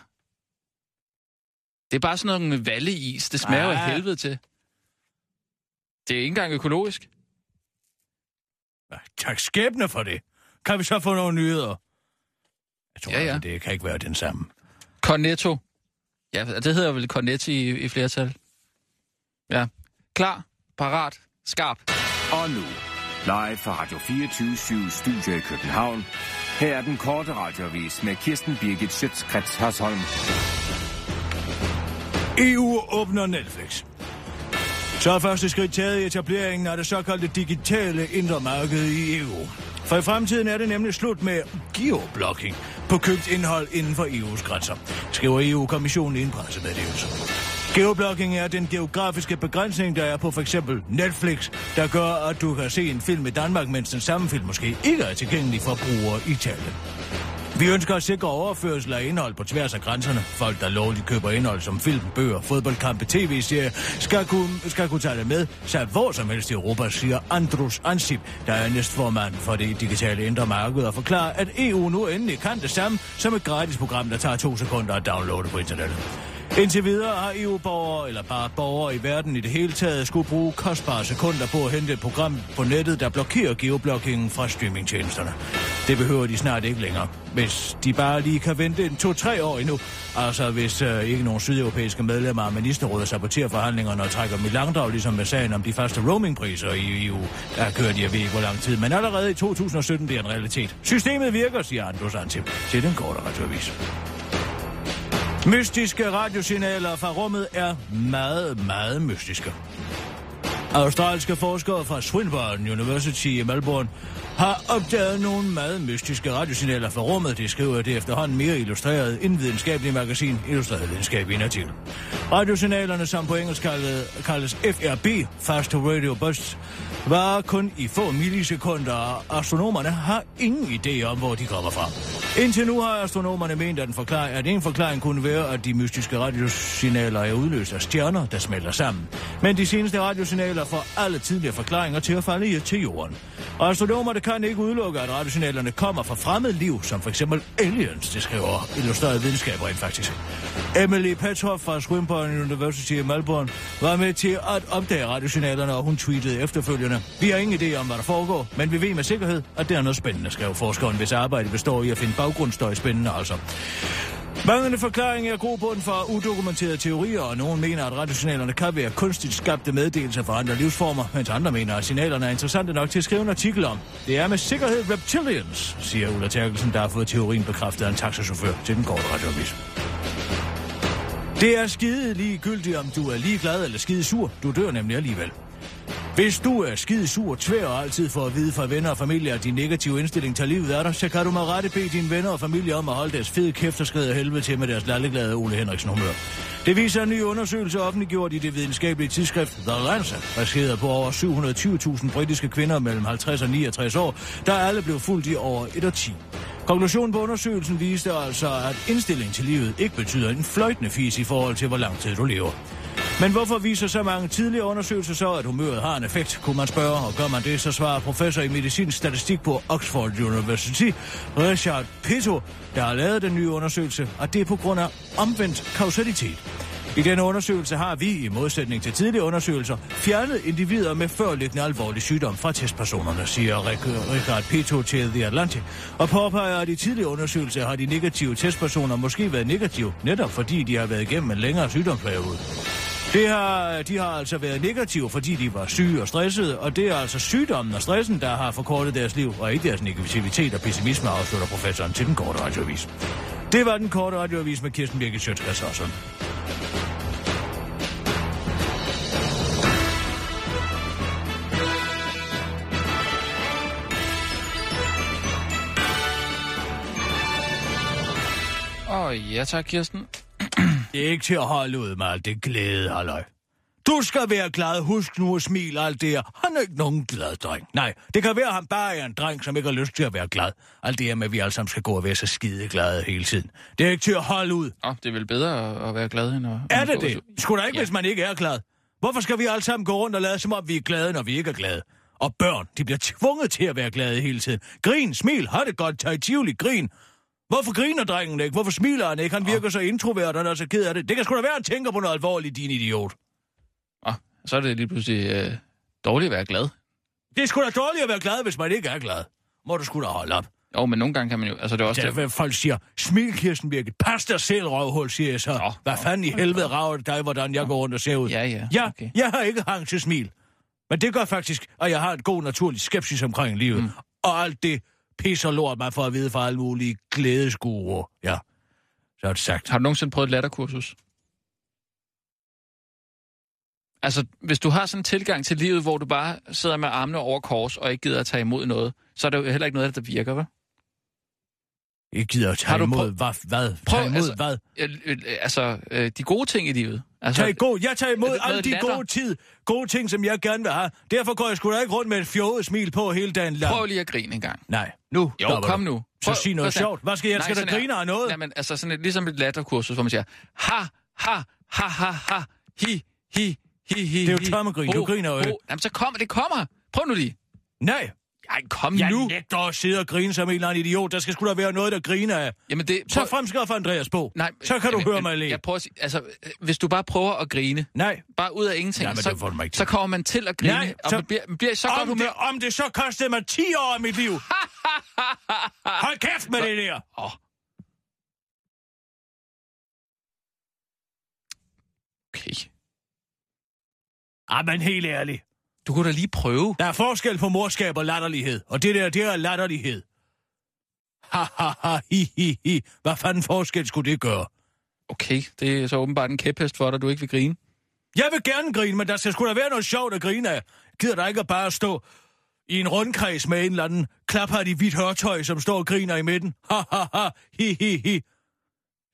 Speaker 5: Det er bare sådan nogle valleis. Det smager jo af
Speaker 4: Ah.
Speaker 5: helvede til. Det er ikke engang økologisk.
Speaker 4: Tak skæbne for det. Kan vi så få nogle nyheder? Jeg tror,
Speaker 5: Ja, ja.
Speaker 4: altså, det kan ikke være den samme.
Speaker 5: Cornetto. Ja, det hedder vel cornetti i, i flertal. Ja. Klar, parat, skarp.
Speaker 8: Og nu, live fra Radio 24 Studio i København. Her er den korte radiovis med Kirsten Birgit Schøtzgrads Hasholm.
Speaker 4: EU åbner Netflix. Så er første skridt taget i etableringen af det såkaldte digitale indre marked i EU. For i fremtiden er det nemlig slut med geoblocking på købt indhold inden for EU's grænser, skriver EU-kommissionen i en pressemeddelelse. Geoblocking er den geografiske begrænsning, der er på for eksempel Netflix, der gør, at du kan se en film i Danmark, mens den samme film måske ikke er tilgængelig for brugere i Italien. Vi ønsker at sikre overførsel af indhold på tværs af grænserne. Folk, der lovligt køber indhold som film, bøger, fodboldkampe, tv-serier, skal kunne, skal kunne tage det med, så hvor som helst i Europa, siger Andrus Ansip, der er næstformand for det digitale indre marked, og forklarer, at EU nu endelig kan det samme som et gratis program, der tager to sekunder at downloade på internettet. Indtil videre har EU-borgere, eller bare borgere i verden i det hele taget, skulle bruge kostbare sekunder på at hente et program på nettet, der blokerer geoblockingen fra streamingtjenesterne. Det behøver de snart ikke længere, hvis de bare lige kan vente en to-tre år endnu. Altså hvis øh, ikke nogen sydeuropæiske medlemmer af ministerrådet saboterer forhandlingerne og trækker dem i langdrag, ligesom med sagen om de første roamingpriser i EU. Der kører de, jeg ved ikke hvor lang tid, men allerede i 2017 bliver en realitet. Systemet virker, siger Andros Antip til den korte radioavis. Mystiske radiosignaler fra rummet er meget, meget mystiske. Australske forskere fra Swinburne University i Melbourne har opdaget nogle meget mystiske radiosignaler fra rummet. De skriver det efterhånden mere illustreret indvidenskabelige magasin Illustreret Videnskab i en artikel. Radiosignalerne, som på engelsk kaldes, kaldes FRB, Fast Radio Bursts, var kun i få millisekunder, og astronomerne har ingen idé om, hvor de kommer fra. Indtil nu har astronomerne ment, at en, forklaring, at en forklaring kunne være, at de mystiske radiosignaler er udløst af stjerner, der smelter sammen. Men de seneste radiosignaler får alle tidligere forklaringer til at falde i til jorden. Og astronomerne kan ikke udelukke, at radiosignalerne kommer fra fremmed liv, som for eksempel aliens, det skriver illustreret videnskab rent faktisk. Emily Petroff fra Swinburne University i Melbourne var med til at opdage radiosignalerne, og hun tweetede efterfølgende. Vi har ingen idé om, hvad der foregår, men vi ved med sikkerhed, at det er noget spændende, skrev forskeren, hvis arbejde består i at finde baggrundsstøj spændende altså. Manglende forklaring er god bund for udokumenterede teorier, og nogen mener, at radiosignalerne kan være kunstigt skabte meddelelser for andre livsformer, mens andre mener, at signalerne er interessante nok til at skrive en artikel om. Det er med sikkerhed reptilians, siger Ulla Terkelsen, der har fået teorien bekræftet af en taxachauffør til den korte radioavis. Det er skide ligegyldigt, om du er ligeglad eller skide sur. Du dør nemlig alligevel. Hvis du er skide sur, tvær og altid for at vide fra venner og familie, at din negative indstilling til livet af dig, så kan du med rette bede dine venner og familie om at holde deres fede kæft og skride helvede til med deres lalleglade Ole Henriksen humør. Det viser en ny undersøgelse offentliggjort i det videnskabelige tidsskrift The Lancet, baseret på over 720.000 britiske kvinder mellem 50 og 69 år, der alle blev fuldt i over et og 10. Konklusionen på undersøgelsen viste altså, at indstilling til livet ikke betyder en fløjtende fis i forhold til, hvor lang tid du lever. Men hvorfor viser så mange tidligere undersøgelser så, at humøret har en effekt, kunne man spørge, og gør man det, så svarer professor i medicinsk statistik på Oxford University, Richard Pito, der har lavet den nye undersøgelse, at det er på grund af omvendt kausalitet. I denne undersøgelse har vi, i modsætning til tidligere undersøgelser, fjernet individer med førliggende alvorlig sygdom fra testpersonerne, siger Richard Pito til The Atlantic, og påpeger, at i tidligere undersøgelser har de negative testpersoner måske været negative, netop fordi de har været igennem en længere sygdomsperiode. Det har, de har altså været negative, fordi de var syge og stressede, og det er altså sygdommen og stressen, der har forkortet deres liv, og ikke deres negativitet og pessimisme, afslutter professoren til den korte radioavis. Det var den korte radioavis med Kirsten Birgit Sjøtskrets
Speaker 5: Åh, oh, ja tak, Kirsten.
Speaker 4: Det er ikke til at holde ud med alt det glæde, halløj. Du skal være glad, husk nu at smile alt det her. Han er ikke nogen glad dreng. Nej, det kan være, at han bare er en dreng, som ikke har lyst til at være glad. Alt det her med, at vi alle sammen skal gå og være så skide glade hele tiden. Det er ikke til at holde ud.
Speaker 5: Oh, det er vel bedre at være glad, end at...
Speaker 4: Er det det? Skulle da ikke, ja. hvis man ikke er glad? Hvorfor skal vi alle sammen gå rundt og lade, som om vi er glade, når vi ikke er glade? Og børn, de bliver tvunget til at være glade hele tiden. Grin, smil, har det godt, tag tivoli, grin. Hvorfor griner drengen ikke? Hvorfor smiler han ikke? Han virker så introvert, og er så ked af det. Det kan sgu da være, at han tænker på noget alvorligt, din idiot.
Speaker 5: Ah, så er det lige pludselig øh, dårligt at være glad.
Speaker 4: Det er sgu da dårligt at være glad, hvis man ikke er glad. Må du sgu da holde op.
Speaker 5: Jo, men nogle gange kan man jo... Altså, det er også
Speaker 4: det, det. folk siger, smil Kirsten Birgit, pas dig selv, røvhul, siger jeg så. Nå, Hvad fanden i helvede rager det dig, hvordan jeg går rundt og ser ud?
Speaker 5: Ja, ja.
Speaker 4: Ja,
Speaker 5: okay.
Speaker 4: jeg har ikke hang til smil. Men det gør faktisk, at jeg har et god naturlig skepsis omkring livet. Mm. Og alt det pisser lort mig for at vide fra alle mulige glædeskurer. Ja, så er det sagt.
Speaker 5: Har du nogensinde prøvet et latterkursus? Altså, hvis du har sådan en tilgang til livet, hvor du bare sidder med armene over kors og ikke gider at tage imod noget, så er det jo heller ikke noget, der virker, vel?
Speaker 4: Ikke gider at tage har du imod prøv... hvad? hvad?
Speaker 5: Prøv,
Speaker 4: tage imod
Speaker 5: altså,
Speaker 4: hvad?
Speaker 5: Altså, øh, de gode ting i livet. Altså,
Speaker 4: Tag god, jeg tager imod alle de latter. gode tid, gode ting, som jeg gerne vil have. Derfor går jeg sgu da ikke rundt med et fjoget smil på hele dagen lang.
Speaker 5: Prøv lige at grine en gang.
Speaker 4: Nej, nu
Speaker 5: Jo, kom
Speaker 4: du.
Speaker 5: nu.
Speaker 4: Så sig noget sjovt. Hvad skal jeg? Nej, skal der grine af noget?
Speaker 5: Jamen, altså sådan et, ligesom et latterkursus, hvor man siger, ha, ha, ha, ha, ha, hi, hi, hi, hi,
Speaker 4: Det er jo tommegrin. Du griner jo.
Speaker 5: Jamen, så kommer, det kommer. Prøv nu lige.
Speaker 4: Nej.
Speaker 5: Ej, kom
Speaker 4: jeg
Speaker 5: nu.
Speaker 4: Jeg nægter at sidde og grine som en eller anden idiot. Der skal sgu da være noget, der griner af.
Speaker 5: Jamen det...
Speaker 4: Prøv... Så fremskaf Andreas på.
Speaker 5: Nej,
Speaker 4: så kan
Speaker 5: jamen,
Speaker 4: du høre mig lige.
Speaker 5: Jeg prøver at sige, altså, hvis du bare prøver at grine.
Speaker 4: Nej.
Speaker 5: Bare ud af ingenting.
Speaker 4: Nej,
Speaker 5: så, så kommer man til at grine.
Speaker 4: Nej,
Speaker 5: og
Speaker 4: så,
Speaker 5: man bliver, bliver så
Speaker 4: om
Speaker 5: godt humør.
Speaker 4: Det, om det så kostede mig 10 år af mit liv. [LAUGHS] Hold kæft med det der.
Speaker 5: Åh. Okay.
Speaker 4: Ah, men helt ærligt.
Speaker 5: Du kunne da lige prøve.
Speaker 4: Der er forskel på morskab og latterlighed. Og det der, det er latterlighed. Ha, ha, ha, hi, hi, hi. Hvad fanden forskel skulle det gøre?
Speaker 5: Okay, det er så åbenbart en kæphest for dig, du ikke vil grine.
Speaker 4: Jeg vil gerne grine, men der skal sgu da være noget sjovt at grine af. Gider der ikke at bare stå i en rundkreds med en eller anden klaphat i hvidt hørtøj, som står og griner i midten? Ha, ha, ha, hi, hi, hi.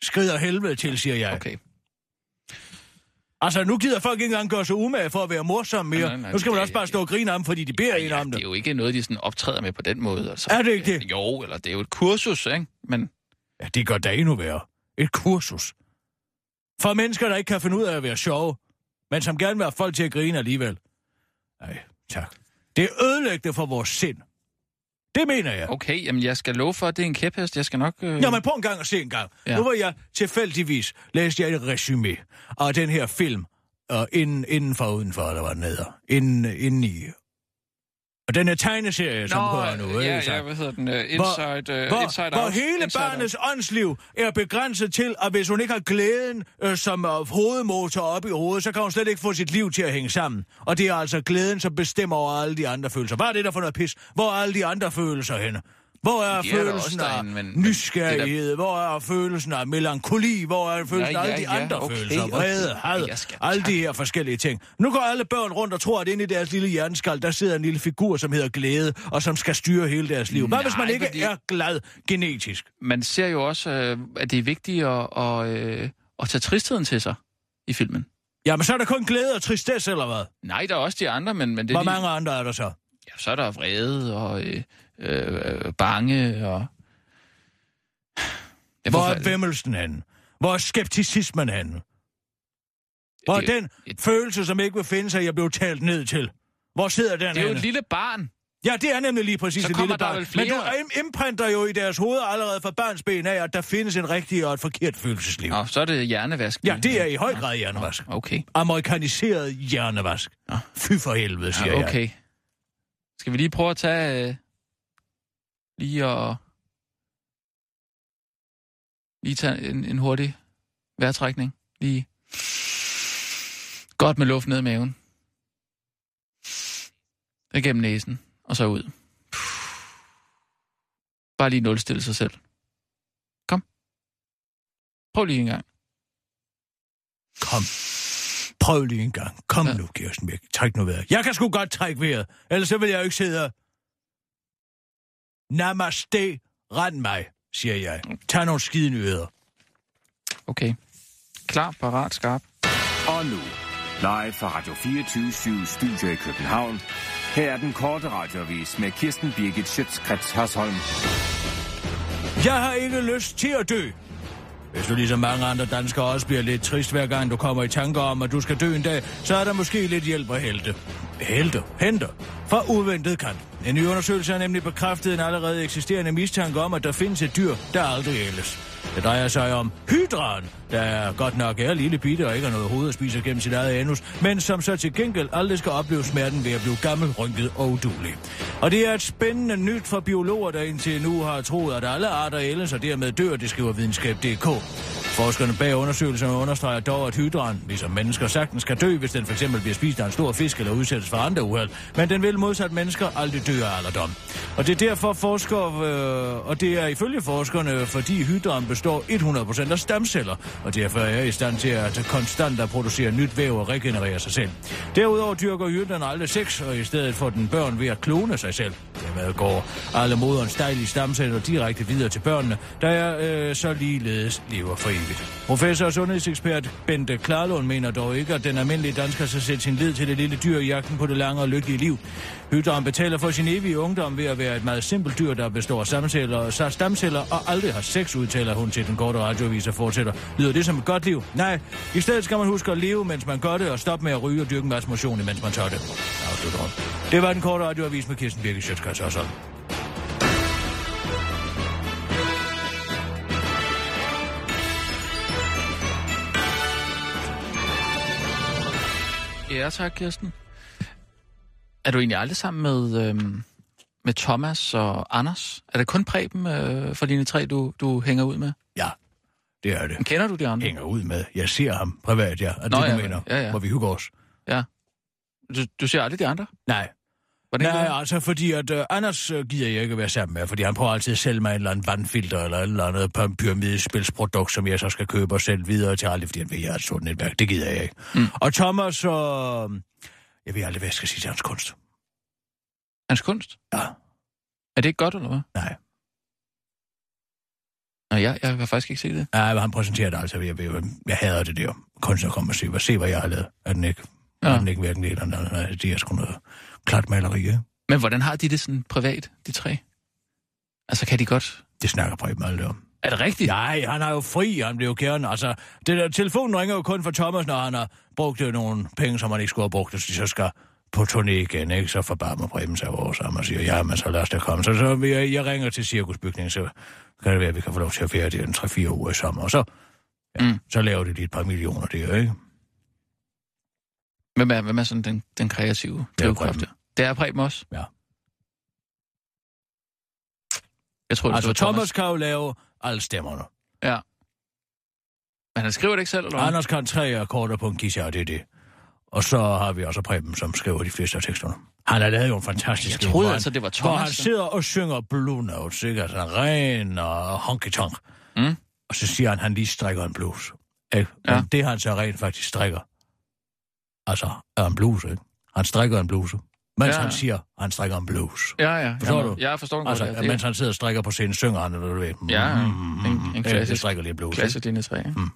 Speaker 4: Skrider helvede til, siger jeg.
Speaker 5: Okay.
Speaker 4: Altså, nu gider folk ikke engang gøre sig umage for at være morsomme mere.
Speaker 5: Nej, nej,
Speaker 4: nu skal man
Speaker 5: det-
Speaker 4: også bare stå og grine af dem, fordi de beder en om
Speaker 5: Det
Speaker 4: det.
Speaker 5: er jo ikke noget, de sådan optræder med på den måde. Altså.
Speaker 4: Er det ikke det?
Speaker 5: Jo, eller det er jo et kursus, ikke? Men
Speaker 4: Ja, det gør da endnu værre. Et kursus. For mennesker, der ikke kan finde ud af at være sjove, men som gerne vil have folk til at grine alligevel. Nej, tak. Det er ødelæggende for vores sind. Det mener jeg.
Speaker 5: okay, jamen jeg skal love for, at det er en kæphest. Jeg skal nok... Øh...
Speaker 4: Jamen, prøv en gang at se en gang. Ja. Nu var jeg tilfældigvis, læste jeg et resume af den her film, uh, inden, inden for udenfor, eller hvad den hedder. Inden, inden i... Og den er tegneserie, som kører nu,
Speaker 5: ja, ja, hvad hedder den? Uh, inside,
Speaker 4: hvor,
Speaker 5: uh,
Speaker 4: hvor,
Speaker 5: inside
Speaker 4: hvor
Speaker 5: out.
Speaker 4: hele
Speaker 5: inside
Speaker 4: barnets åndsliv er begrænset til, at hvis hun ikke har glæden øh, som hovedmotor op i hovedet, så kan hun slet ikke få sit liv til at hænge sammen. Og det er altså glæden, som bestemmer over alle de andre følelser. Hvad er det der for noget pis? Hvor er alle de andre følelser henne? Hvor er,
Speaker 5: De er der
Speaker 4: følelsen
Speaker 5: også
Speaker 4: af
Speaker 5: derinde, men- men
Speaker 4: nysgerrighed? Hvor er følelsen af melankoli? Hvor er følelsen
Speaker 5: Ja,
Speaker 4: af
Speaker 5: ja,
Speaker 4: alle de
Speaker 5: ja,
Speaker 4: andre
Speaker 5: okay,
Speaker 4: følelser?
Speaker 5: okay.
Speaker 4: Vrede, had, alle de her forskellige ting. Nu går alle børn rundt og tror, at inde i deres lille hjerneskal, der sidder en lille figur, som hedder glæde, og som skal styre hele deres liv. Hvad hvis man
Speaker 5: Nej,
Speaker 4: ikke
Speaker 5: fordi-
Speaker 4: er glad genetisk?
Speaker 5: Man ser jo også, øh, at det er vigtigt at, at, øh, at tage tristheden til sig i filmen.
Speaker 4: Jamen, så er der kun glæde og tristesse, eller hvad?
Speaker 5: Nej, der er også de andre, men, men det er
Speaker 4: Hvor
Speaker 5: lige-
Speaker 4: mange andre er der så?
Speaker 5: Ja, så er der vrede og øh, øh, bange og... Det
Speaker 4: Hvor er vemmelsen henne? Hvor er skepticismen henne? Hvor er
Speaker 5: Det jo
Speaker 4: den
Speaker 5: et-
Speaker 4: følelse, som ikke vil finde sig, jeg blev talt ned til? Hvor sidder den
Speaker 5: Det er jo
Speaker 4: henne?
Speaker 5: et lille barn.
Speaker 4: Ja, det er nemlig lige præcis
Speaker 5: Så
Speaker 4: et lille barn. Men du imprinter jo i deres hoveder allerede fra barns ben af, at der findes en rigtig og et forkert følelsesliv.
Speaker 5: Nå, så er det hjernevask.
Speaker 4: Ja, det er i høj grad hjernevask.
Speaker 5: Okay.
Speaker 4: Amerikaniseret hjernevask. Fy for helvede, siger
Speaker 5: Ja,
Speaker 4: jeg.
Speaker 5: okay. Skal vi lige prøve at tage... Øh, lige at... Lige tage en, en hurtig vejrtrækning. Lige... Godt med luft ned i maven. Igennem næsen. Og så ud. Bare lige nulstille sig selv. Kom. Prøv lige en gang.
Speaker 4: Kom. Prøv lige en gang. Kom
Speaker 5: Ja.
Speaker 4: nu, Kirsten Birk. Træk nu vejret. Jeg kan sgu godt trække vejret. Ellers så vil jeg jo ikke sidde her. Namaste. Rend mig, siger jeg. Tag nogle skide nyheder.
Speaker 5: Okay. Klar, parat, skarp.
Speaker 8: Og nu, live fra Radio 24 Studio i København. Her er den korte radiovis med Kirsten Birgit Schøtzgrads Hasholm.
Speaker 4: Jeg har ikke lyst til at dø. Hvis du ligesom mange andre danskere også bliver lidt trist hver gang du kommer i tanker om, at du skal dø en dag, så er der måske lidt hjælp at helte. Helte, henter, fra uventet kant. En ny undersøgelse har nemlig bekræftet en allerede eksisterende mistanke om, at der findes et dyr, der aldrig ældes. Det drejer sig om hydraen, der er godt nok er lille bitte og ikke har noget hoved at spise gennem sit eget anus, men som så til gengæld aldrig skal opleve smerten ved at blive gammel, rynket og udulig. Og det er et spændende nyt for biologer, der indtil nu har troet, at alle arter ældes og dermed dør, det skriver videnskab.dk. Forskerne bag undersøgelserne understreger dog, at hydran, ligesom mennesker, sagtens kan dø, hvis den f.eks. bliver spist af en stor fisk eller udsættes for andre uheld. Men den vil modsat mennesker aldrig dø af alderdom. Og det er derfor forskere, øh, og det er ifølge forskerne, fordi hydran består 100% af stamceller, og derfor er i stand til at konstant at producere nyt væv og regenerere sig selv. Derudover dyrker hydran aldrig sex, og i stedet får den børn ved at klone sig selv. Dermed går alle moderens dejlige stamceller direkte videre til børnene, der er, øh, så ligeledes lever for evigt. Professor og sundhedsekspert Bente Klarlund mener dog ikke, at den almindelige dansker skal sætte sin lid til det lille dyr i jagten på det lange og lykkelige liv. Hydran betaler for sin evige ungdom ved at være et meget simpelt dyr, der består af stamceller, stamceller og aldrig har sex, udtaler hun til den korte radioavis og fortsætter. Lyder det som et godt liv? Nej. I stedet skal man huske at leve, mens man gør det, og stoppe med at ryge og dyrke en masse motion, mens man tør det. Afslutter hun. Det var den korte radioavis med Kirsten Birke Sjøtskrets og sådan.
Speaker 5: Ja, tak, Kirsten. Er du egentlig aldrig sammen med, øhm, med Thomas og Anders? Er det kun Preben øh, for dine tre, du, du hænger ud med?
Speaker 4: Ja, det er det.
Speaker 5: Kender du de andre?
Speaker 4: Hænger ud med. Jeg ser ham privat, ja. Er
Speaker 5: Nå,
Speaker 4: det, du
Speaker 5: ja,
Speaker 4: mener?
Speaker 5: ja, ja.
Speaker 4: Hvor vi hygger os.
Speaker 5: Ja. Du, du ser aldrig de andre?
Speaker 4: Nej.
Speaker 5: Hvordan
Speaker 4: Nej,
Speaker 5: du?
Speaker 4: altså fordi at uh, Anders uh, gider jeg ikke være sammen med, fordi han prøver altid at sælge mig en eller anden vandfilter eller et eller andet pyramidespilsprodukt, som jeg så skal købe og sælge videre til aldrig, fordi han ved, at jeg har et stort netværk. Det gider jeg ikke. Mm. Og Thomas, uh, jeg ved aldrig, hvad jeg skal sige til hans kunst.
Speaker 5: Hans kunst?
Speaker 4: Ja.
Speaker 5: Er det ikke godt, eller hvad?
Speaker 4: Nej.
Speaker 5: Nå, jeg, jeg har faktisk ikke set det.
Speaker 4: Ja, men han præsenterer det altså. Jeg, jeg, jeg hader det der. Kunstner kommer og siger, hvad, se hvad jeg har lavet. Er den ikke, ja. Er den ikke hverken det eller andet? Nej, De er sgu noget klart maleri, ikke?
Speaker 5: Men hvordan har de det sådan privat, de tre? Altså, kan de godt...
Speaker 4: Det snakker Preben aldrig om.
Speaker 5: Er det rigtigt?
Speaker 4: Nej, han er jo fri, han bliver jo gerne. Altså, det der, telefonen ringer jo kun for Thomas, når han har brugt øh, nogle penge, som han ikke skulle have brugt, så de så skal på turné igen, ikke? Så forbarmer Preben sig over sammen og siger, ja, men så lad os da komme. Så, så jeg, jeg ringer til cirkusbygningen, så kan det være, at vi kan få lov til at ferie det en 3-4 uger i sommer. Og så, ja,
Speaker 5: mm.
Speaker 4: så laver de lige et par millioner der, ikke?
Speaker 5: Hvem er, hvem er sådan den, den kreative drivkraft? Det er Preben også?
Speaker 4: Ja.
Speaker 5: Jeg tror, det
Speaker 4: Altså,
Speaker 5: var
Speaker 4: Thomas
Speaker 5: Thomas.
Speaker 4: kan jo lave alle stemmerne.
Speaker 5: Ja. Men han skriver det ikke selv, eller?
Speaker 4: Anders kan tre akkorder på en guitar, det er det. Og så har vi også Preben, som skriver de fleste af teksterne. Han har lavet jo en fantastisk
Speaker 5: Jeg troede
Speaker 4: hvor
Speaker 5: altså, det var
Speaker 4: Hvor
Speaker 5: Thomas.
Speaker 4: han sidder og synger Blue Notes, ikke? Altså ren og honky-tonk.
Speaker 5: Mm.
Speaker 4: Og så siger han, at han lige strikker en blues. Ikke?
Speaker 5: Ja.
Speaker 4: Men det han så rent faktisk strikker, altså er en blues, ikke? Han strikker en blues. Mens
Speaker 5: Ja.
Speaker 4: han siger, han strikker en blues.
Speaker 5: Ja, ja.
Speaker 4: Forstår
Speaker 5: Jamen,
Speaker 4: du?
Speaker 5: Jeg forstår den godt.
Speaker 4: Altså,
Speaker 5: ja.
Speaker 4: ja,
Speaker 5: Det
Speaker 4: mens han sidder og strikker på scenen, synger han, eller du ved.
Speaker 5: Ja,
Speaker 4: mm,
Speaker 5: en- en
Speaker 4: ikke?
Speaker 5: klassisk-
Speaker 4: Det strikker lige en blues.
Speaker 5: klasse linje 3.
Speaker 4: Mm.